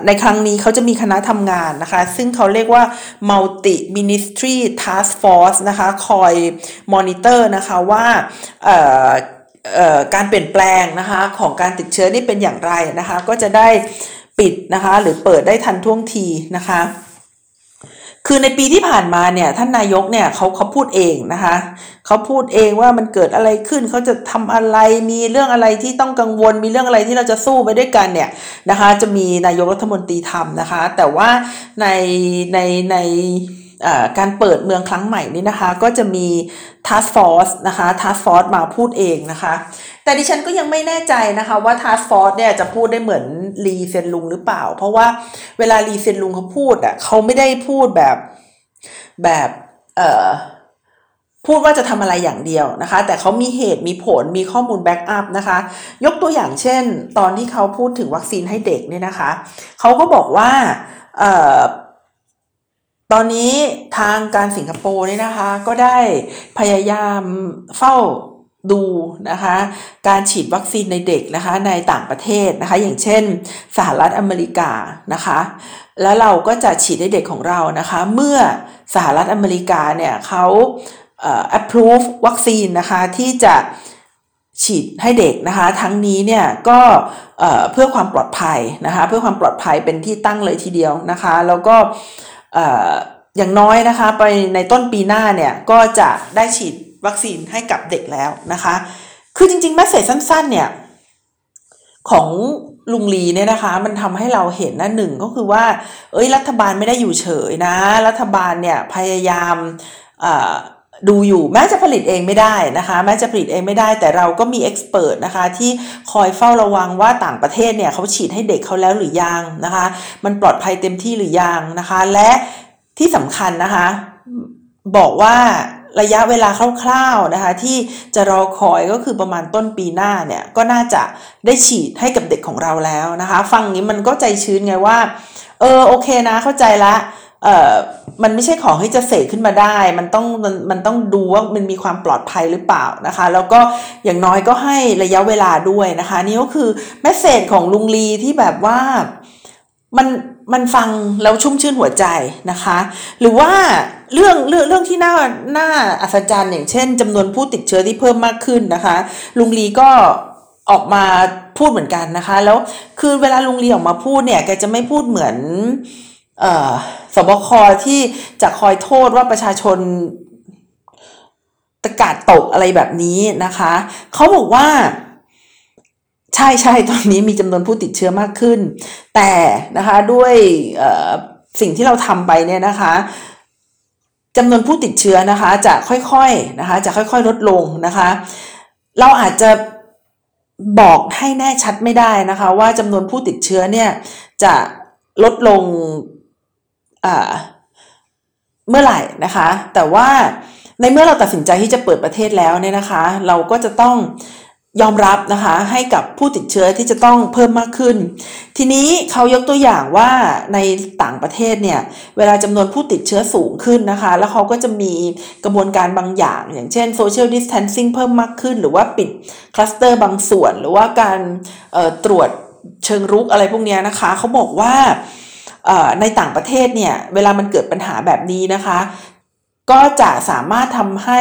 ในครั้งนี้เขาจะมีคณะทำงานนะคะ ซึ่งเขาเรียกว่า multi ministry task force นะคะคอยมอนิเตอร์นะคะว่าการเปลี่ยนแปลงนะคะของการติดเชื้อนี่เป็นอย่างไรนะคะ ก็จะได้ปิดนะคะหรือเปิดได้ทันท่วงทีนะคะ คือในปีที่ผ่านมาเนี่ยท่านนายกเนี่ยเขาเขาพูดเองนะคะเขาพูดเองว่ามันเกิดอะไรขึ้นเขาจะทำอะไรมีเรื่องอะไรที่ต้องกังวล มีเรื่องอะไรที่เราจะสู้ไปด้วยกันเนี่ยนะคะ จะมีนายกรัฐมนตรีทำนะคะ แต่ว่าในในใน การเปิดเมืองครั้งใหม่นี้นะคะ ก็จะมี Task Force นะคะ Task Force มาพูดเองนะคะ แต่ดิฉันก็ยังไม่แน่ใจนะคะว่า Task Force เนี่ยจะพูดได้เหมือนลีเซียนลุงหรือเปล่า เพราะว่าเวลาลีเซียนลุงเขาพูดอะเขาไม่ได้พูดแบบแบบเอ่อพูดว่าจะทำอะไรอย่างเดียวนะคะ แต่เขามีเหตุมีผลมีข้อมูล backup นะคะ ยกตัวอย่างเช่น ตอนที่เขาพูดถึงวัคซีนให้เด็กเนี่ยนะคะ เขาก็บอกว่าเอ่อ ตอนนี้ทางการสิงคโปร์นี่นะคะ ก็ได้พยายามเฝ้าดูนะคะ การฉีดวัคซีนในเด็กนะคะ ในต่างประเทศนะคะ อย่างเช่นสหรัฐอเมริกานะคะ แล้วเราก็จะฉีดให้เด็กของเรานะคะ เมื่อสหรัฐอเมริกาเนี่ยเขาเอ่อ approve วัคซีนนะคะ ที่จะฉีดให้เด็กนะคะ ทั้งนี้เนี่ยก็เพื่อความปลอดภัยนะคะ เพื่อความปลอดภัยเป็นที่ตั้งเลยทีเดียวนะคะ แล้วก็ อย่างน้อยนะคะไปในต้นปีหน้าเนี่ยก็จะได้ฉีดวัคซีนให้กับเด็กแล้วนะคะ คือจริงๆแมสเซจสั้น ๆ เนี่ย ของลุงลีเนี่ยนะคะ มันทำให้เราเห็นนะหนึ่งก็คือว่า เอ้ยรัฐบาลไม่ได้อยู่เฉยนะ รัฐบาลเนี่ยพยายาม ดูอยู่แม้จะผลิตเองไม่ได้นะคะแม้จะผลิตเองไม่ได้ แต่เราก็มีเอ็กซ์เพรสนะคะที่คอยเฝ้าระวังว่าต่างประเทศเนี่ยเขาฉีดให้เด็กเขาแล้วหรือยังนะคะ มันปลอดภัยเต็มที่หรือยังนะคะ และที่สำคัญนะคะ บอกว่าระยะเวลาคร่าวๆนะคะ ที่จะรอคอยก็คือประมาณต้นปีหน้าเนี่ย ก็น่าจะได้ฉีดให้กับเด็กของเราแล้วนะคะ ฟังนี้มันก็ใจชื้นไงว่า เออโอเคนะเข้าใจละ เออมันไม่ใช่ของที่จะเสกขึ้นมาได้ มันต้องมันมันต้องดูว่ามันมีความปลอดภัยหรือเปล่านะคะ แล้วก็อย่างน้อยก็ให้ระยะเวลาด้วยนะคะ นี่ก็คือแมสเซจของลุงลีที่แบบว่ามันมันฟังแล้วชุ่มชื่นหัวใจนะคะ หรือว่าเรื่องเรื่องเรื่องที่น่าน่าอัศจรรย์อย่างเช่นจำนวนผู้ติดเชื้อที่เพิ่มมากขึ้นนะคะ ลุงลีก็ออกมาพูดเหมือนกันนะคะ แล้วคือเวลาลุงลีออกมาพูดเนี่ยแกจะไม่พูดเหมือน สบคที่จะคอยโทษว่าประชาชนตะกาศตกอะไรแบบนี้นะคะเขาบอกว่าใช่ใช่ตอนนี้มีจำนวนผู้ติดเชื้อมากขึ้น แต่นะคะด้วยสิ่งที่เราทำไปเนี่ยนะคะจำนวนผู้ติดเชื้อนะคะ จะค่อยๆนะคะจะค่อยๆลดลงนะคะ เราอาจจะบอกให้แน่ชัดไม่ได้นะคะ ว่าจำนวนผู้ติดเชื้อเนี่ยจะลดลง เมื่อไหร่นะคะ แต่ว่าในเมื่อเราตัดสินใจที่จะเปิดประเทศแล้วเนี่ยนะคะ เราก็จะต้องยอมรับนะคะให้กับผู้ติดเชื้อที่จะต้องเพิ่มมากขึ้น ทีนี้เขายกตัวอย่างว่าในต่างประเทศเนี่ยเวลาจำนวนผู้ติดเชื้อสูงขึ้นนะคะ แล้วเขาก็จะมีกระบวนการบางอย่าง อย่างเช่น social distancing เพิ่มมากขึ้น หรือว่าปิดคลัสเตอร์บางส่วน หรือว่าการตรวจเชิงรุกอะไรพวกนี้นะคะ เขาบอกว่า ในต่างประเทศเนี่ยเวลามันเกิดปัญหาแบบนี้นะคะ ก็จะสามารถทำให้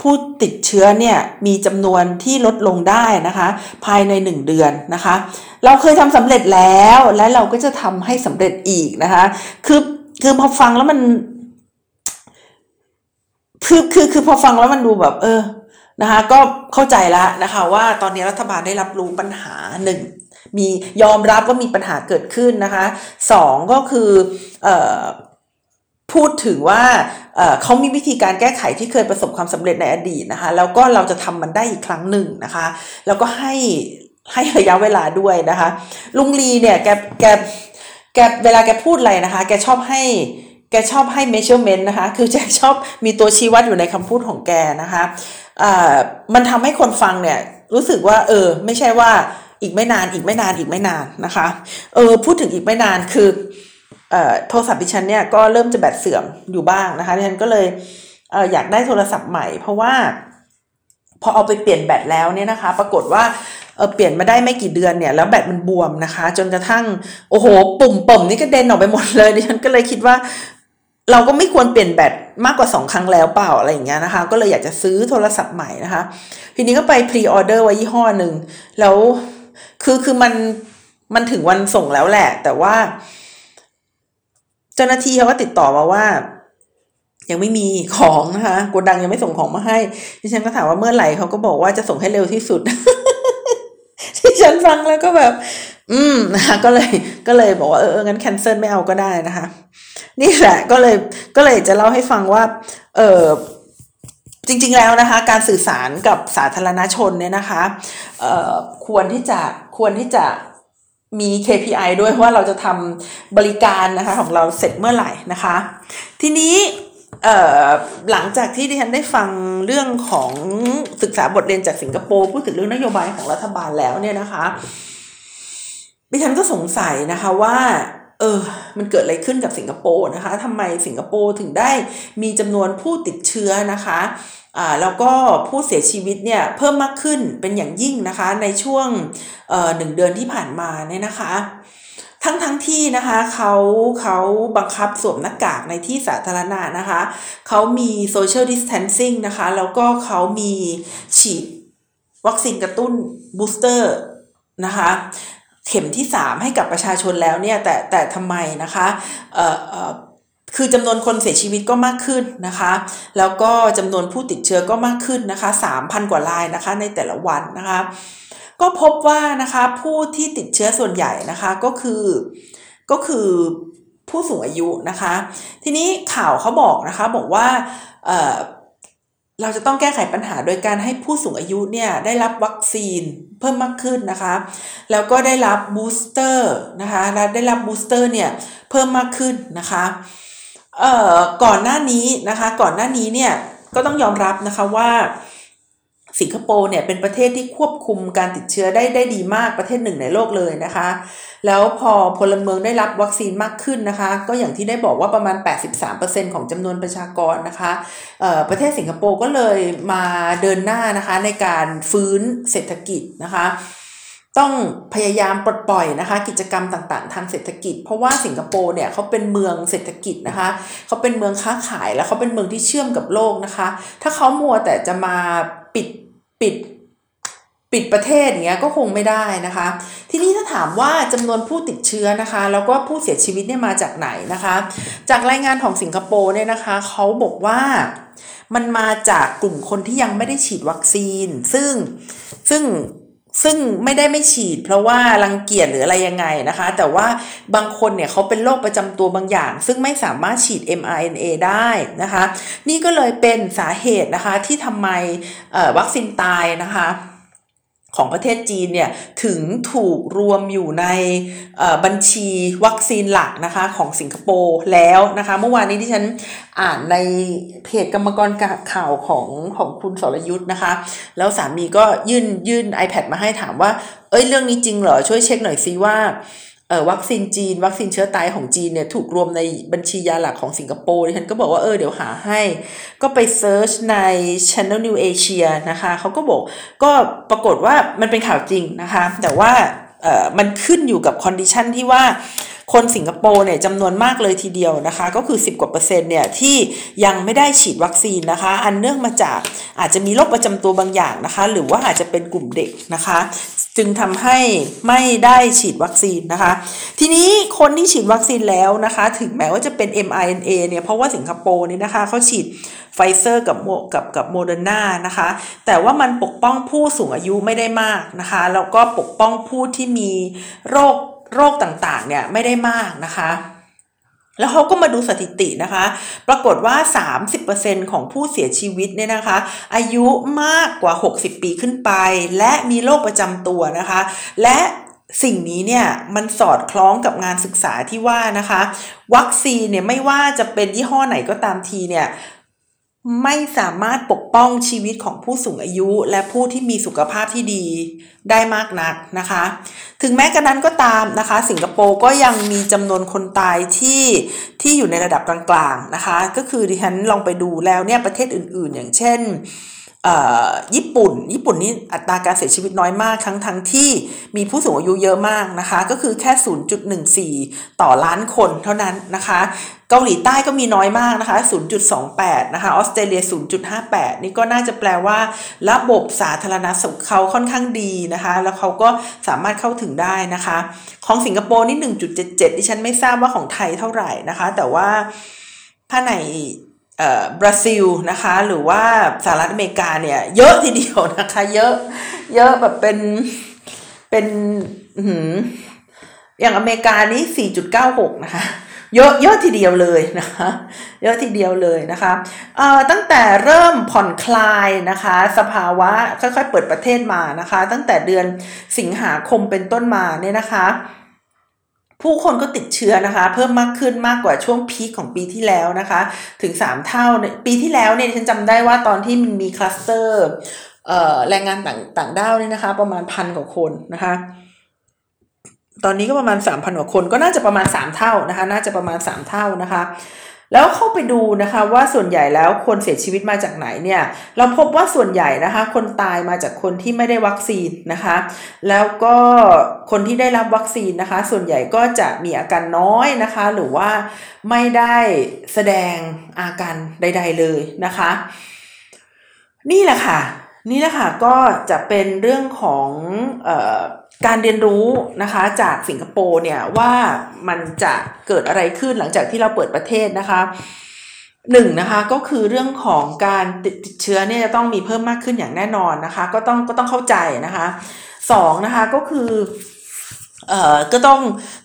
ผู้ติดเชื้อเนี่ยมีจำนวนที่ลดลงได้นะคะ ภายใน 1 เดือนนะคะ เราเคยทำสำเร็จแล้วและเราก็จะทำให้สำเร็จอีกนะคะคือคือพอฟังแล้วมันคือคือคือพอฟังแล้วมันดูแบบ เออนะคะ ก็เข้าใจแล้วนะคะ ว่าตอนนี้รัฐบาลได้รับรู้ปัญหาหนึ่ง มียอมรับว่ามีปัญหาเกิดขึ้นนะคะสองก็คือเอ่อพูดถึงว่าเขามีวิธีการแก้ไขที่เคยประสบความสำเร็จในอดีตนะคะ แล้วก็เราจะทำมันได้อีกครั้งหนึ่งนะคะ แล้วก็ให้ให้ระยะเวลาด้วยนะคะ ลุงลีเนี่ยแกแกแกเวลาแกพูดอะไรนะคะ แกชอบให้แกชอบให้ measurement นะคะ คือแกชอบมีตัวชี้วัดอยู่ในคำพูดของแกนะคะมันทำให้คนฟังเนี่ยรู้สึกว่า เออ ไม่ใช่ว่า อีกไม่นานอีกไม่นานอีกไม่นานนะคะเออพูดถึงอีกไม่นานคือโทรศัพท์ดิฉันเนี่ยก็เริ่มจะแบตเสื่อมอยู่บ้างนะคะดิฉันก็เลยเอออยากได้โทรศัพท์ใหม่ เพราะว่า พอเอาไปเปลี่ยนแบตแล้วเนี่ยนะคะ ปรากฏว่าเออเปลี่ยนมาได้ไม่กี่เดือนเนี่ยแล้วแบตมันบวมนะคะ จนกระทั่งโอ้โห ปุ่มปุ่มนี่ก็เด่นออกไปหมดเลยดิฉันก็เลยคิดว่าเราก็ไม่ควรเปลี่ยนแบตมากกว่าสองครั้งแล้วเปล่าอะไรอย่างเงี้ยนะคะ ก็เลยอยากจะซื้อโทรศัพท์ใหม่นะคะ ทีนี้ก็ไปพรีออเดอร์ไว้ยี่ห้อหนึ่งแล้ว คือคือมันมันถึงวันส่งแล้วแหละ แต่ว่า เจ้าหน้าที่เขาก็ติดต่อมาว่า ยังไม่มีของนะคะกดังยังไม่ส่งของมาให้ดิฉันก็ถามว่าเมื่อไหร่เขาก็บอกว่าจะส่งให้เร็วที่สุดดิฉันฟังแล้วก็แบบ อืมนะคะก็เลยก็เลยบอกว่าเอองั้นแคนเซิลไม่เอาก็ได้นะคะ นี่แหละก็เลยก็เลยจะเล่าให้ฟังว่า เออ จริงๆแล้วนะคะการสื่อสารกับสาธารณชนเนี่ยนะคะควรที่จะควรที่จะมี KPI ด้วยว่าเราจะทำบริการนะคะของเราเสร็จเมื่อไหร่นะคะ ทีนี้หลังจากที่ดิฉันได้ฟังเรื่องของศึกษาบทเรียนจากสิงคโปร์พูดถึงเรื่องนโยบายของรัฐบาลแล้วเนี่ยนะคะดิฉันก็สงสัยนะคะว่า เออ มันเกิดอะไรขึ้นกับสิงคโปร์นะคะทำไมสิงคโปร์ถึงได้มีจำนวนผู้ติดเชื้อนะคะอ่าแล้วก็ผู้เสียชีวิตเนี่ยเพิ่มมากขึ้นเป็นอย่างยิ่งนะคะในช่วงเอ่อหนึ่งเดือนที่ผ่านมาเนี่ยนะคะ ทั้งทั้งที่นะคะเขาเขาบังคับสวมหน้ากากในที่สาธารณะนะคะเขามี social distancing นะคะแล้วก็เขามีฉีดวัคซีนกระตุ้นบูสเตอร์นะคะ เข็มที่ 3 ให้กับประชาชนแล้วเนี่ยแต่แต่ทำไมนะคะเอ่อคือจำนวนคนเสียชีวิตก็มากขึ้นนะคะ แล้วก็จำนวนผู้ติดเชื้อก็มากขึ้นนะคะ 3,000 กว่ารายนะคะในแต่ละวันนะคะ ก็พบว่านะคะผู้ที่ติดเชื้อส่วนใหญ่นะคะก็คือก็คือผู้สูงอายุนะคะ ทีนี้ข่าวเขาบอกนะคะบอกว่า เราจะต้องแก้ไขปัญหาโดยการให้ผู้สูงอายุเนี่ยได้รับวัคซีนเพิ่มมากขึ้นนะคะ แล้วก็ได้รับ booster นะคะและได้รับ booster เนี่ยเพิ่มมากขึ้นนะคะเอ่อก่อนหน้านี้นะคะก่อนหน้านี้เนี่ยก็ต้องยอมรับนะคะว่า สิงคโปร์เนี่ยเป็นประเทศที่ควบคุมการติดเชื้อได้ได้ดีมากประเทศหนึ่งในโลกเลยนะคะ แล้วพอพลเมืองได้รับวัคซีนมากขึ้นนะคะ ก็อย่างที่ได้บอกว่าประมาณ 83%ของจำนวนประชากรนะคะประเทศสิงคโปร์ก็เลยมาเดินหน้านะคะในการฟื้นเศรษฐกิจนะคะต้องพยายามปลดปล่อยนะคะ กิจกรรมต่างๆ ทางเศรษฐกิจ เพราะว่าสิงคโปร์เนี่ยเขาเป็นเมืองเศรษฐกิจนะคะเขาเป็นเมืองค้าขายแล้วเขาเป็นเมืองที่เชื่อมกับโลกนะคะ ถ้าเขามัวแต่จะมาปิด ปิดปิดประเทศอย่างเงี้ยก็คงไม่ได้นะคะ ทีนี้ถ้าถามว่าจำนวนผู้ติดเชื้อนะคะ แล้วก็ผู้เสียชีวิตเนี่ยมาจากไหนนะคะ จากรายงานของสิงคโปร์เนี่ยนะคะเขาบอกว่ามันมาจากกลุ่มคนที่ยังไม่ได้ฉีดวัคซีน ซึ่งซึ่ง ซึ่งไม่ได้ไม่ฉีด เพราะว่ารังเกียจหรืออะไรยังไงนะคะ แต่ว่าบางคนเนี่ยเขาเป็นโรคประจำตัวบางอย่าง ซึ่งไม่สามารถฉีด mRNA ได้นะคะ นี่ก็เลยเป็นสาเหตุนะคะที่ทำไมวัคซีนตายนะคะ ของประเทศจีนเนี่ยถึงถูกรวมอยู่ในบัญชีวัคซีนหลักนะคะของสิงคโปร์แล้วนะคะเมื่อวานนี้ดิฉันอ่านในเพจกรรมกรข่าวของของคุณสรยุทธ์นะคะ แล้วสามีก็ยื่นยื่น iPad มาให้ถามว่า เอ้ยเรื่องนี้จริงเหรอ ช่วยเช็คหน่อยซิว่า วัคซีนจีน วัคซีนเชื้อตายของจีนเนี่ยถูกรวมในบัญชียาหลักของสิงคโปร์ดิฉันก็บอกว่าเออเดี๋ยวหาให้ ก็ไปเซิร์ชใน Channel New Asia นะคะเขาก็บอกก็ปรากฏว่ามันเป็นข่าวจริงนะคะ แต่ว่าเออมันขึ้นอยู่กับ condition ที่ว่า คนสิงคโปร์เนี่ยจำนวนมากเลยทีเดียวนะคะ ก็คือ 10 กว่าเปอร์เซ็นต์เนี่ยที่ยังไม่ได้ฉีดวัคซีนนะคะ อันเนื่องมาจากอาจจะมีโรคประจำตัวบางอย่างนะคะ หรือว่าอาจจะเป็นกลุ่มเด็กนะคะ จึงทำให้ไม่ได้ฉีดวัคซีนนะคะ ทีนี้คนที่ฉีดวัคซีนแล้วนะคะ ถึงแม้ว่าจะเป็น mRNA เนี่ยเพราะว่าสิงคโปร์นี่นะคะเขาฉีดไฟเซอร์กับโมกับกับโมเดอร์นานะคะ แต่ว่ามันปกป้องผู้สูงอายุไม่ได้มากนะคะ แล้วก็ปกป้องผู้ที่มีโรค โรคต่างๆเนี่ยไม่ได้มากนะคะ แล้วเขาก็มาดูสถิตินะคะ ปรากฏว่า 30%ของผู้เสียชีวิตเนี่ยนะคะ อายุมากกว่า 60 ปีขึ้นไป และมีโรคประจำตัวนะคะ และสิ่งนี้เนี่ยมันสอดคล้องกับงานศึกษาที่ว่านะคะ วัคซีนเนี่ยไม่ว่าจะเป็นยี่ห้อไหนก็ตามทีเนี่ย ไม่สามารถปกป้องชีวิตของผู้สูงอายุและผู้ที่มีสุขภาพที่ดีได้มากนักนะคะ ถึงแม้กระนั้นก็ตามนะคะ สิงคโปร์ก็ยังมีจำนวนคนตายที่ที่อยู่ในระดับกลางๆนะคะ ก็คือดิฉันลองไปดูแล้วเนี่ยประเทศอื่นๆ อย่างเช่น ญี่ปุ่น ญี่ปุ่นนี่อัตราการเสียชีวิตน้อยมากทั้งทั้งที่มีผู้สูงอายุเยอะมากนะคะ ก็คือแค่ 0.14 ต่อล้านคนเท่านั้นนะคะ เกาหลีใต้ก็มีน้อยมากนะคะ 0.28 นะคะ ออสเตรเลีย 0.58 นี่ก็น่าจะแปลว่า ระบบสาธารณสุขเขาค่อนข้างดีนะคะ แล้วเขาก็สามารถเข้าถึงได้นะคะ ของสิงคโปร์นี่ 1.77 ดิฉันไม่ทราบว่าของไทยเท่าไหร่นะคะ แต่ว่าถ้าใน บราซิลนะคะหรือว่าสหรัฐอเมริกาเนี่ยเยอะทีเดียวนะคะเยอะเยอะแบบเป็นเป็นอย่างอเมริกานี่4.96นะคะเยอะเยอะทีเดียวเลยนะคะเยอะทีเดียวเลยนะคะเอ่อตั้งแต่เริ่มผ่อนคลายนะคะสภาวะค่อยๆเปิดประเทศมานะคะ ตั้งแต่เดือนสิงหาคมเป็นต้นมาเนี่ยนะคะ ผู้คนก็ติดเชื้อนะคะ เพิ่มมากขึ้นมากกว่าช่วงพีคของปีที่แล้วนะคะ ถึง 3 เท่าปีที่แล้วเนี่ยฉันจำได้ว่าตอนที่มันมีคลัสเตอร์แรงงานต่างต่างด้าวเนี่ยนะคะ ประมาณพันกว่าคนนะคะ ตอนนี้ก็ประมาณ 3,000กว่าคนก็น่าจะประมาณ 3 เท่านะคะ น่าจะประมาณ 3 เท่านะคะ แล้วเข้าไปดูนะคะว่าส่วนใหญ่แล้วคนเสียชีวิตมาจากไหนเนี่ยเราพบว่าส่วนใหญ่นะคะคนตายมาจากคนที่ไม่ได้วัคซีนนะคะ แล้วก็คนที่ได้รับวัคซีนนะคะ ส่วนใหญ่ก็จะมีอาการน้อยนะคะ หรือว่าไม่ได้แสดงอาการใด ๆเลยนะคะ นี่แหละค่ะ นี่แหละค่ะก็จะเป็นเรื่องของอการเรียนรู้นะคะจากสิงคโปร์เนี่ยว่ามันจะเกิดอะไรขึ้นหลังจากที่เราเปิดประเทศนะคะหนึ่งนะคะก็คือเรื่องของการติดเชื้อเนี่ยจะต้องมีเพิ่มมากขึ้นอย่างแน่นอนนะคะ ก็ต้องก็ต้องเข้าใจนะคะสองนะคะก็คือเอ่อก็ต้อง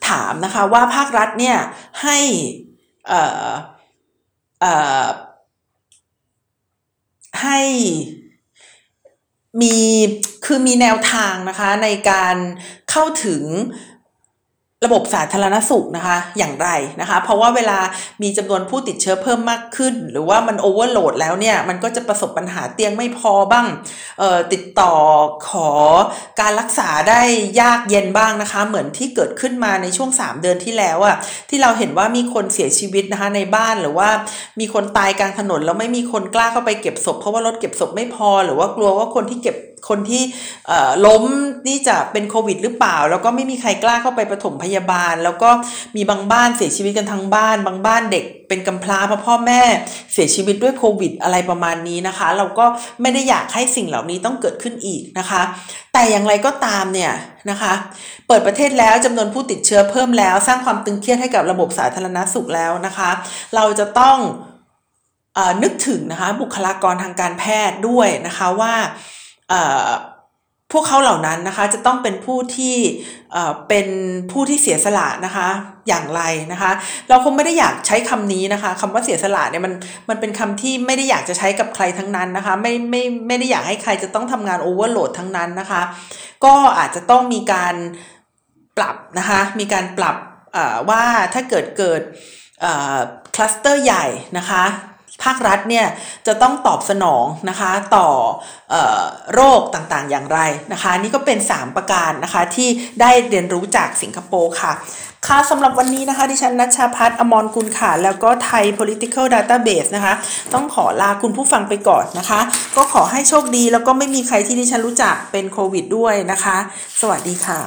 ถามนะคะว่าภาครัฐเนี่ยให้เอ่อเอ่อให้ มีคือมีแนวทางนะคะในการเข้าถึง ระบบสาธารณสุขนะคะอย่างไรนะคะ เพราะว่าเวลามีจำนวนผู้ติดเชื้อเพิ่มมากขึ้น หรือว่ามันโอเวอร์โหลดแล้วเนี่ย มันก็จะประสบปัญหาเตียงไม่พอบ้างติดต่อขอการรักษาได้ยากเย็นบ้างนะคะ เหมือนที่เกิดขึ้นมาในช่วง 3 เดือนที่แล้วอะที่เราเห็นว่ามีคนเสียชีวิตนะคะในบ้านหรือว่ามีคนตายกลางถนนแล้วไม่มีคนกล้าเข้าไปเก็บศพเพราะว่ารถเก็บศพไม่พอ หรือว่ากลัวว่าคนที่เก็บคนที่ล้มนี่จะเป็นโควิด หรือเปล่า แล้วก็ไม่มีใครกล้าเข้าไปปฐมพยาบาล แล้วก็มีบางบ้านเสียชีวิตกันทั้งบ้าน บางบ้านเด็กเป็นกำพร้าเพราะพ่อแม่เสียชีวิตด้วยโควิดอะไรประมาณนี้นะคะ เราก็ไม่ได้อยากให้สิ่งเหล่านี้ต้องเกิดขึ้นอีกนะคะ แต่อย่างไรก็ตามเนี่ยนะคะ เปิดประเทศแล้วจำนวนผู้ติดเชื้อเพิ่มแล้ว สร้างความตึงเครียดให้กับระบบสาธารณสุขแล้วนะคะ เราจะต้องนึกถึงนะคะบุคลากรทางการแพทย์ด้วยนะคะว่า พวกเขาเหล่านั้นนะคะจะต้องเป็นผู้ที่เป็นผู้ที่เสียสละนะคะอย่างไรนะคะ เราคงไม่ได้อยากใช้คำนี้นะคะคำว่าเสียสละเนี่ยมันมันเป็นคำที่ไม่ได้อยากจะใช้กับใครทั้งนั้นนะคะไม่ไม่ไม่ได้อยากให้ใครจะต้องทำงานโอเวอร์โหลดทั้งนั้นนะคะ ก็อาจจะต้องมีการปรับนะคะมีการปรับว่าถ้าเกิดเกิดคลัสเตอร์ใหญ่นะคะ ภาครัฐเนี่ยจะต้องตอบสนองนะคะต่ออโรคต่างๆอย่างไรนะคะนี่ก็เป็น 3 ประการนะคะที่ได้เรียนรู้จากสิงคโปร์ค่ะ ค่ะสำหรับวันนี้นะคะดิฉันนัชชาพัฒนอมรกุลค่ะ แล้วก็ไทย political database นะคะ ต้องขอลาคุณผู้ฟังไปก่อนนะคะ ก็ขอให้โชคดีแล้วก็ไม่มีใครที่ดิฉันรู้จักเป็นโควิดด้วยนะคะ สวัสดีค่ะ